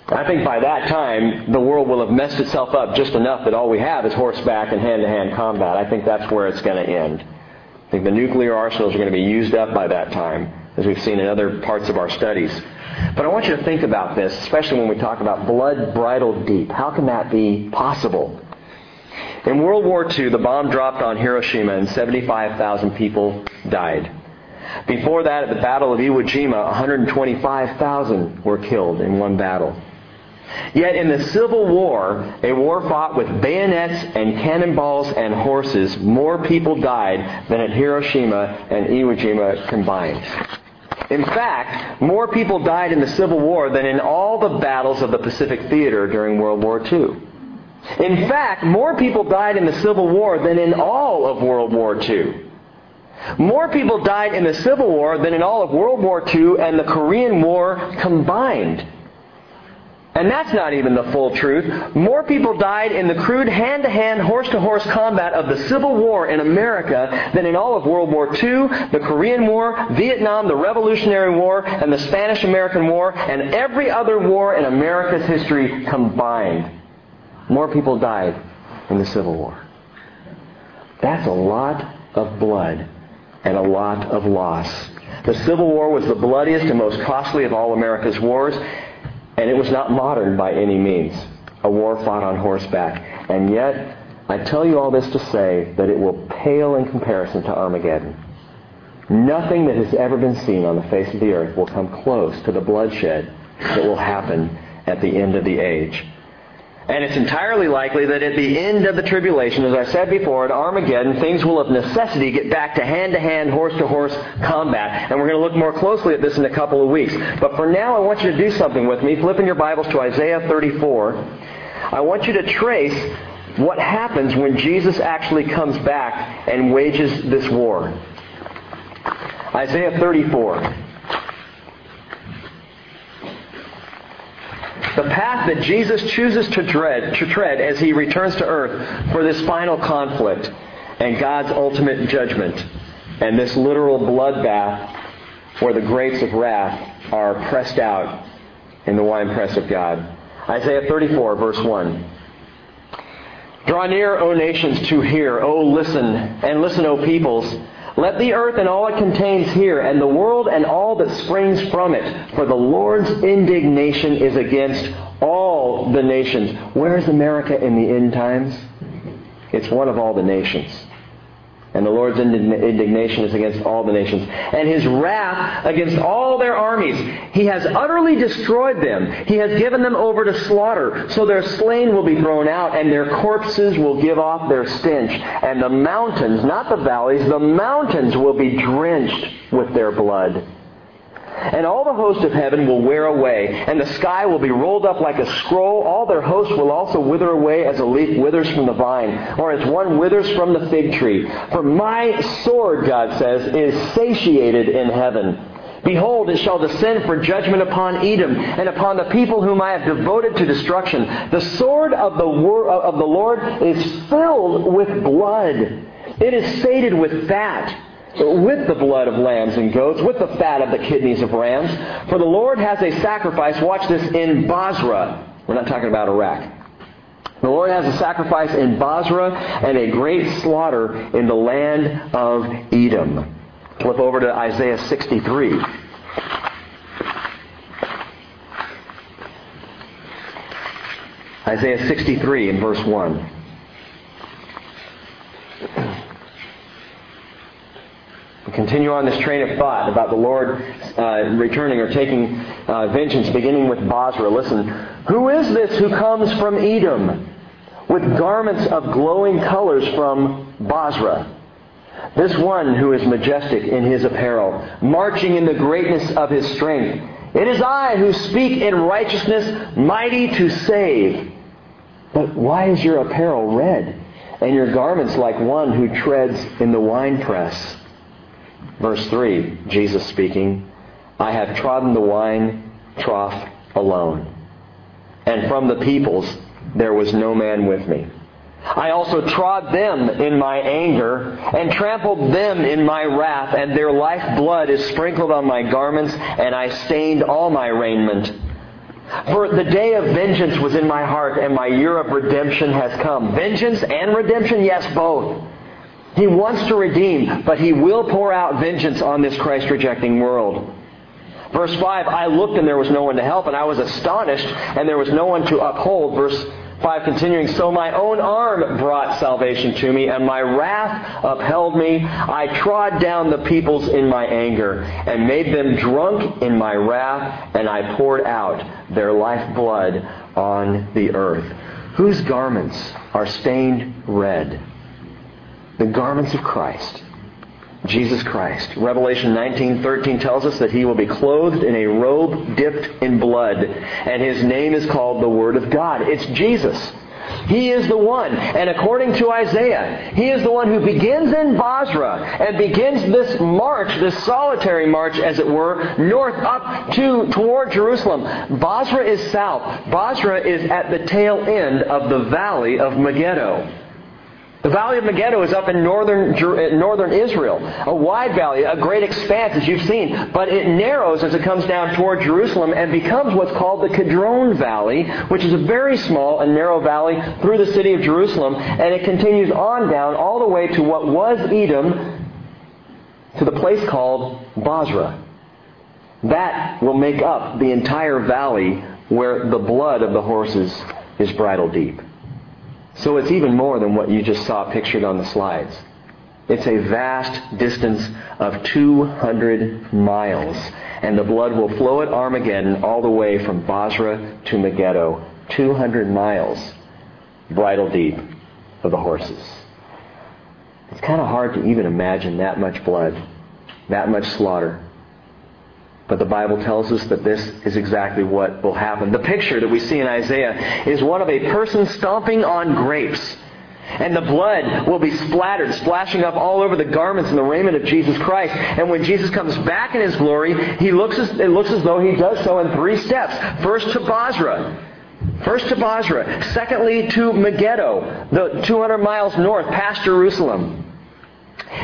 I think by that time, the world will have messed itself up just enough that all we have is horseback and hand-to-hand combat. I think that's where it's going to end. I think the nuclear arsenals are going to be used up by that time, as we've seen in other parts of our studies. But I want you to think about this, especially when we talk about blood bridled deep. How can that be possible? In World War II, the bomb dropped on Hiroshima and 75,000 people died. Before that, at the Battle of Iwo Jima, 125,000 were killed in one battle. Yet in the Civil War, a war fought with bayonets and cannonballs and horses, more people died than at Hiroshima and Iwo Jima combined. In fact, more people died in the Civil War than in all the battles of the Pacific Theater during World War II. In fact, more people died in the Civil War than in all of World War II. More people died in the Civil War than in all of World War II and the Korean War combined. And that's not even the full truth. More people died in the crude hand-to-hand, horse-to-horse combat of the Civil War in America than in all of World War II, the Korean War, Vietnam, the Revolutionary War, and the Spanish-American War, and every other war in America's history combined. More people died in the Civil War. That's a lot of blood and a lot of loss. The Civil War was the bloodiest and most costly of all America's wars, and it was not modern by any means. A war fought on horseback. And yet, I tell you all this to say that it will pale in comparison to Armageddon. Nothing that has ever been seen on the face of the earth will come close to the bloodshed that will happen at the end of the age. And it's entirely likely that at the end of the tribulation, as I said before, at Armageddon, things will of necessity get back to hand-to-hand, horse-to-horse combat. And we're going to look more closely at this in a couple of weeks. But for now, I want you to do something with me. Flip in your Bibles to Isaiah 34. I want you to trace what happens when Jesus actually comes back and wages this war. Isaiah 34. The path that Jesus chooses to tread, to tread as he returns to earth for this final conflict and God's ultimate judgment and this literal bloodbath where the grapes of wrath are pressed out in the winepress of God. Isaiah 34, verse 1. Draw near, O nations, to hear. O listen, and listen, O peoples. Let the earth and all it contains hear, and the world and all that springs from it. For the Lord's indignation is against all the nations. Where is America in the end times? It's one of all the nations. And the Lord's indignation is against all the nations. And his wrath against all their armies. He has utterly destroyed them. He has given them over to slaughter. So their slain will be thrown out, and their corpses will give off their stench. And the mountains, not the valleys, the mountains will be drenched with their blood. And all the host of heaven will wear away, and the sky will be rolled up like a scroll. All their hosts will also wither away as a leaf withers from the vine, or as one withers from the fig tree. For my sword, God says, is satiated in heaven. Behold, it shall descend for judgment upon Edom and upon the people whom I have devoted to destruction. The sword of the, wor- of the Lord is filled with blood. It is sated with fat with the blood of lambs and goats, with the fat of the kidneys of rams. For the Lord has a sacrifice, watch this, in Bozrah. We're not talking about Iraq. The Lord has a sacrifice in Bozrah and a great slaughter in the land of Edom. Flip over to Isaiah 63. Isaiah 63 in verse 1. Continue on this train of thought about the Lord uh, returning or taking uh, vengeance, beginning with Bozrah. Listen, who is this who comes from Edom with garments of glowing colors from Bozrah? This one who is majestic in his apparel, marching in the greatness of his strength. It is I who speak in righteousness, mighty to save. But why is your apparel red, and your garments like one who treads in the winepress? Verse 3, Jesus speaking, I have trodden the wine trough alone, and from the peoples there was no man with me. I also trod them in my anger and trampled them in my wrath, and their life blood is sprinkled on my garments, and I stained all my raiment. For the day of vengeance was in my heart, and my year of redemption has come. Vengeance and redemption, yes, both. He wants to redeem, but he will pour out vengeance on this Christ rejecting world. Verse 5 I looked, and there was no one to help, and I was astonished, and there was no one to uphold. Verse 5 continuing, So my own arm brought salvation to me, and my wrath upheld me. I trod down the peoples in my anger, and made them drunk in my wrath, and I poured out their lifeblood on the earth. Whose garments are stained red? The garments of Christ. Jesus Christ. Revelation 19:13 tells us that he will be clothed in a robe dipped in blood, and his name is called the Word of God. It's Jesus. He is the one. And according to Isaiah, he is the one who begins in Bozrah and begins this march, this solitary march, as it were, north up to toward Jerusalem. Bozrah is south. Bozrah is at the tail end of the valley of Megiddo. The Valley of Megiddo is up in northern, uh, northern Israel, a wide valley, a great expanse as you've seen, but it narrows as it comes down toward Jerusalem and becomes what's called the Kidron Valley, which is a very small and narrow valley through the city of Jerusalem, and it continues on down all the way to what was Edom, to the place called Bozrah. That will make up the entire valley where the blood of the horses is bridle deep. So it's even more than what you just saw pictured on the slides. It's a vast distance of 200 miles. And the blood will flow at Armageddon all the way from Bozrah to Megiddo. 200 miles, bridle deep of the horses. It's kind of hard to even imagine that much blood, that much slaughter. But the Bible tells us that this is exactly what will happen. The picture that we see in Isaiah is one of a person stomping on grapes. And the blood will be splattered, splashing up all over the garments and the raiment of Jesus Christ. And when Jesus comes back in his glory, he looks as, it looks as though he does so in three steps. First to Bozrah. First to Bozrah. Secondly to Megiddo, the 200 miles north past Jerusalem.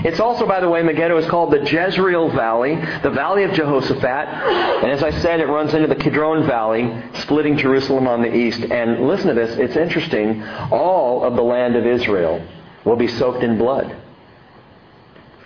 It's also, by the way, Megiddo is called the Jezreel Valley, the Valley of Jehoshaphat. And as I said, it runs into the Kidron Valley, splitting Jerusalem on the east. And listen to this, it's interesting. All of the land of Israel will be soaked in blood.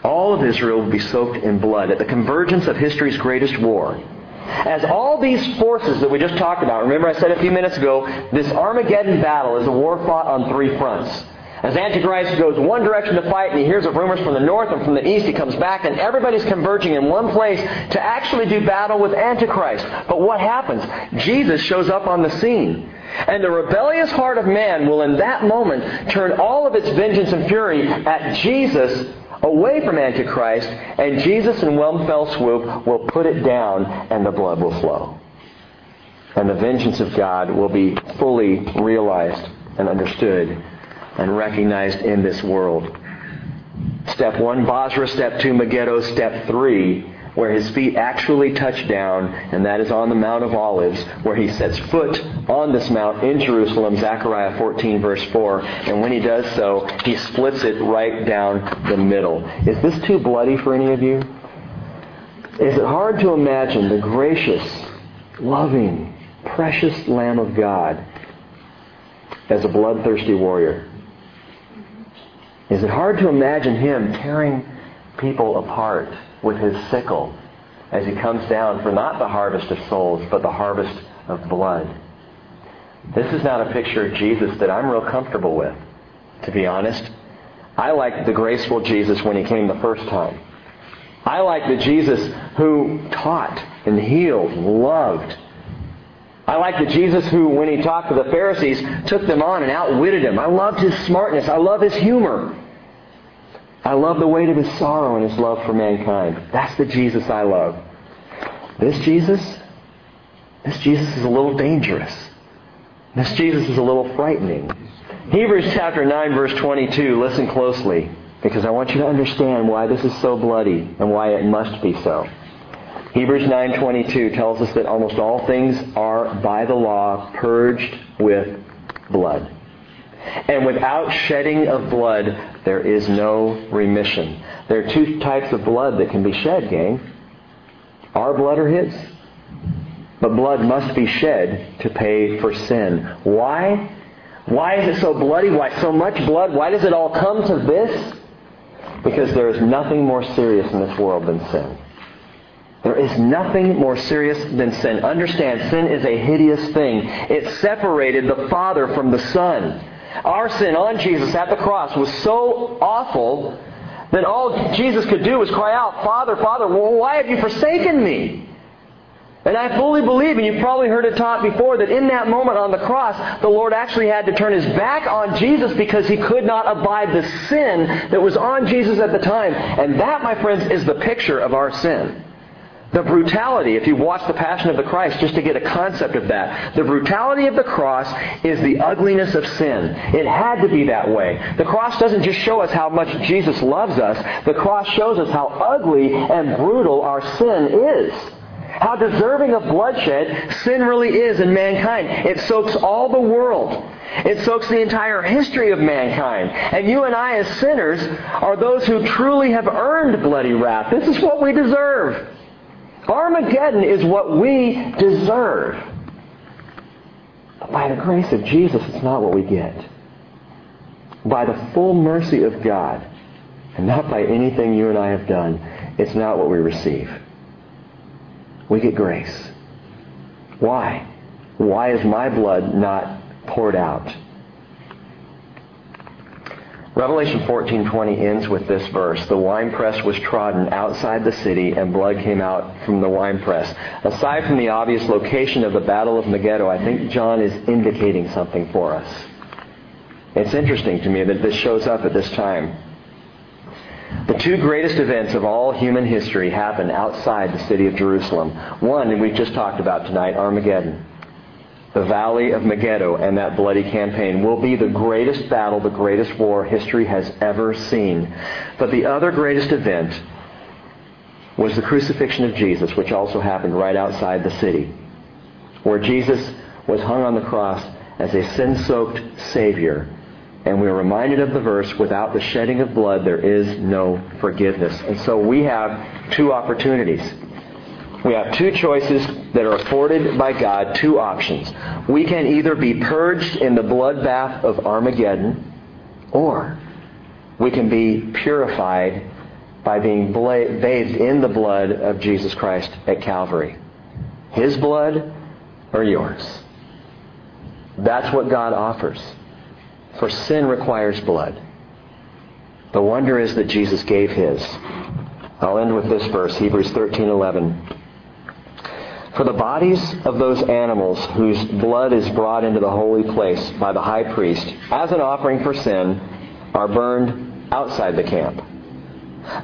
All of Israel will be soaked in blood at the convergence of history's greatest war. As all these forces that we just talked about, remember I said a few minutes ago, this Armageddon battle is a war fought on three fronts. As Antichrist goes one direction to fight and he hears of rumors from the north and from the east, he comes back and everybody's converging in one place to actually do battle with Antichrist. But what happens? Jesus shows up on the scene. And the rebellious heart of man will in that moment turn all of its vengeance and fury at Jesus away from Antichrist, and Jesus in one fell swoop will put it down and the blood will flow. And the vengeance of God will be fully realized and understood and recognized in this world. Step one, Bozrah. Step two, Megiddo. Step three, where his feet actually touch down, and that is on the Mount of Olives, where he sets foot on this mount in Jerusalem, Zechariah 14, verse 4. And when he does so, he splits it right down the middle. Is this too bloody for any of you? Is it hard to imagine the gracious, loving, precious Lamb of God as a bloodthirsty warrior? Is it hard to imagine him tearing people apart with his sickle as he comes down for not the harvest of souls, but the harvest of blood? This is not a picture of Jesus that I'm real comfortable with, to be honest. I liked the graceful Jesus when he came the first time. I like the Jesus who taught and healed, loved. I like the Jesus who, when he talked to the Pharisees, took them on and outwitted them. I loved his smartness. I love his humor. I love the weight of his sorrow and his love for mankind. That's the Jesus I love. This Jesus, this Jesus is a little dangerous. This Jesus is a little frightening. Hebrews chapter 9 verse 22, listen closely because I want you to understand why this is so bloody and why it must be so. Hebrews 9:22 tells us that almost all things are by the law purged with blood. And without shedding of blood, there is no remission. There are two types of blood that can be shed, gang. Our blood or his. But blood must be shed to pay for sin. Why? Why is it so bloody? Why so much blood? Why does it all come to this? Because there is nothing more serious in this world than sin. There is nothing more serious than sin. Understand, sin is a hideous thing. It separated the Father from the Son. Our sin on Jesus at the cross was so awful that all Jesus could do was cry out, Father, Father, why have you forsaken me? And I fully believe, and you've probably heard it taught before, that in that moment on the cross, the Lord actually had to turn his back on Jesus because he could not abide the sin that was on Jesus at the time. And that, my friends, is the picture of our sin. The brutality, if you watch the Passion of the Christ, just to get a concept of that, the brutality of the cross is the ugliness of sin. It had to be that way. The cross doesn't just show us how much Jesus loves us, the cross shows us how ugly and brutal our sin is. How deserving of bloodshed sin really is in mankind. It soaks all the world. It soaks the entire history of mankind. And you and I, as sinners, are those who truly have earned bloody wrath. This is what we deserve. Armageddon is what we deserve. But by the grace of Jesus, it's not what we get. By the full mercy of God, and not by anything you and I have done, it's not what we receive. We get grace. Why? Why is my blood not poured out? Revelation 14:20 ends with this verse. The winepress was trodden outside the city and blood came out from the winepress. Aside from the obvious location of the Battle of Megiddo, I think John is indicating something for us. It's interesting to me that this shows up at this time. The two greatest events of all human history happened outside the city of Jerusalem. One, we've just talked about tonight, Armageddon the Valley of Megiddo and that bloody campaign will be the greatest battle, the greatest war history has ever seen. But the other greatest event was the crucifixion of Jesus, which also happened right outside the city, where Jesus was hung on the cross as a sin-soaked Savior. And we are reminded of the verse, without the shedding of blood, there is no forgiveness. And so we have two opportunities. We have two choices that are afforded by God, two options. We can either be purged in the bloodbath of Armageddon, or we can be purified by being bathed in the blood of Jesus Christ at Calvary. His blood or yours. That's what God offers. For sin requires blood. The wonder is that Jesus gave his. I'll end with this verse, Hebrews 13:11. For the bodies of those animals whose blood is brought into the holy place by the high priest as an offering for sin are burned outside the camp.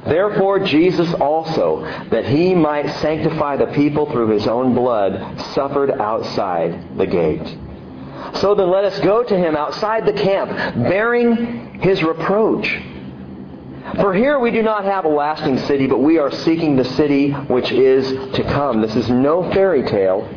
Therefore Jesus also, that he might sanctify the people through his own blood, suffered outside the gate. So then let us go to him outside the camp, bearing his reproach. For here we do not have a lasting city, but we are seeking the city which is to come. This is no fairy tale.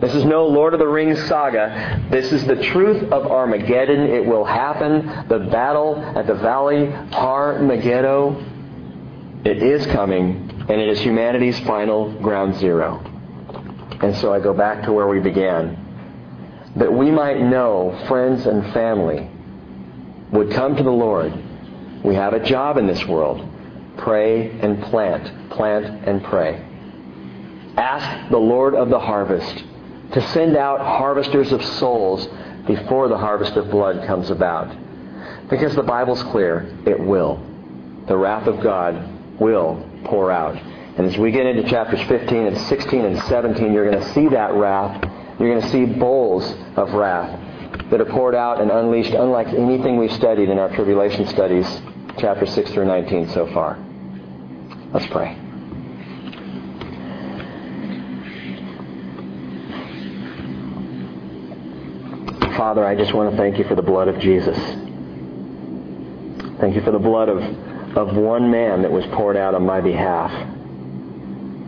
This is no Lord of the Rings saga. This is the truth of Armageddon. It will happen. The battle at the valley Armageddon. It is coming, and it is humanity's final ground zero. And so I go back to where we began. That we might know friends and family would come to the Lord we have a job in this world. Pray and plant. Plant and pray. Ask the Lord of the harvest to send out harvesters of souls before the harvest of blood comes about. Because the Bible's clear, it will. The wrath of God will pour out. And as we get into chapters 15 and 16 and 17, you're going to see that wrath. You're going to see bowls of wrath that are poured out and unleashed unlike anything we've studied in our tribulation studies, chapters 6 through 19 so far. Let's pray. Father, I just want to thank you for the blood of Jesus. Thank you for the blood of, of one man that was poured out on my behalf,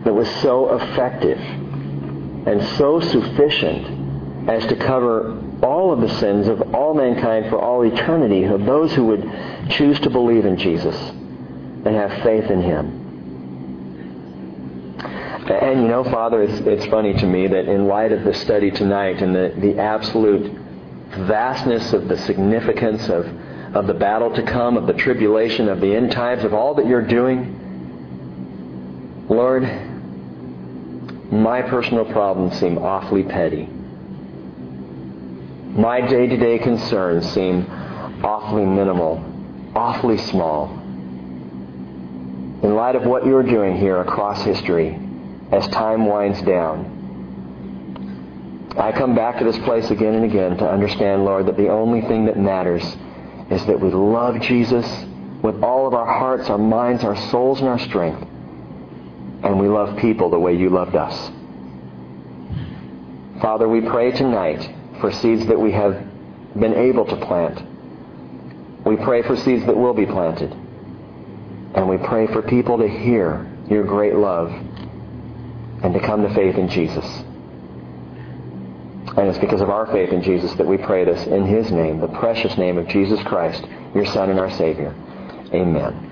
that was so effective and so sufficient as to cover all of the sins of all mankind for all eternity of those who would choose to believe in Jesus and have faith in Him. And you know, Father, it's, it's funny to me that in light of the study tonight and the, the absolute vastness of the significance of, of the battle to come, of the tribulation, of the end times, of all that you're doing, Lord, my personal problems seem awfully petty. My day to day concerns seem awfully minimal, awfully small. In light of what you're doing here across history, as time winds down, I come back to this place again and again to understand, Lord, that the only thing that matters is that we love Jesus with all of our hearts, our minds, our souls, and our strength. And we love people the way you loved us. Father, we pray tonight for seeds that we have been able to plant. We pray for seeds that will be planted. And we pray for people to hear your great love and to come to faith in Jesus. And it's because of our faith in Jesus that we pray this in His name, the precious name of Jesus Christ, your Son and our Savior. Amen.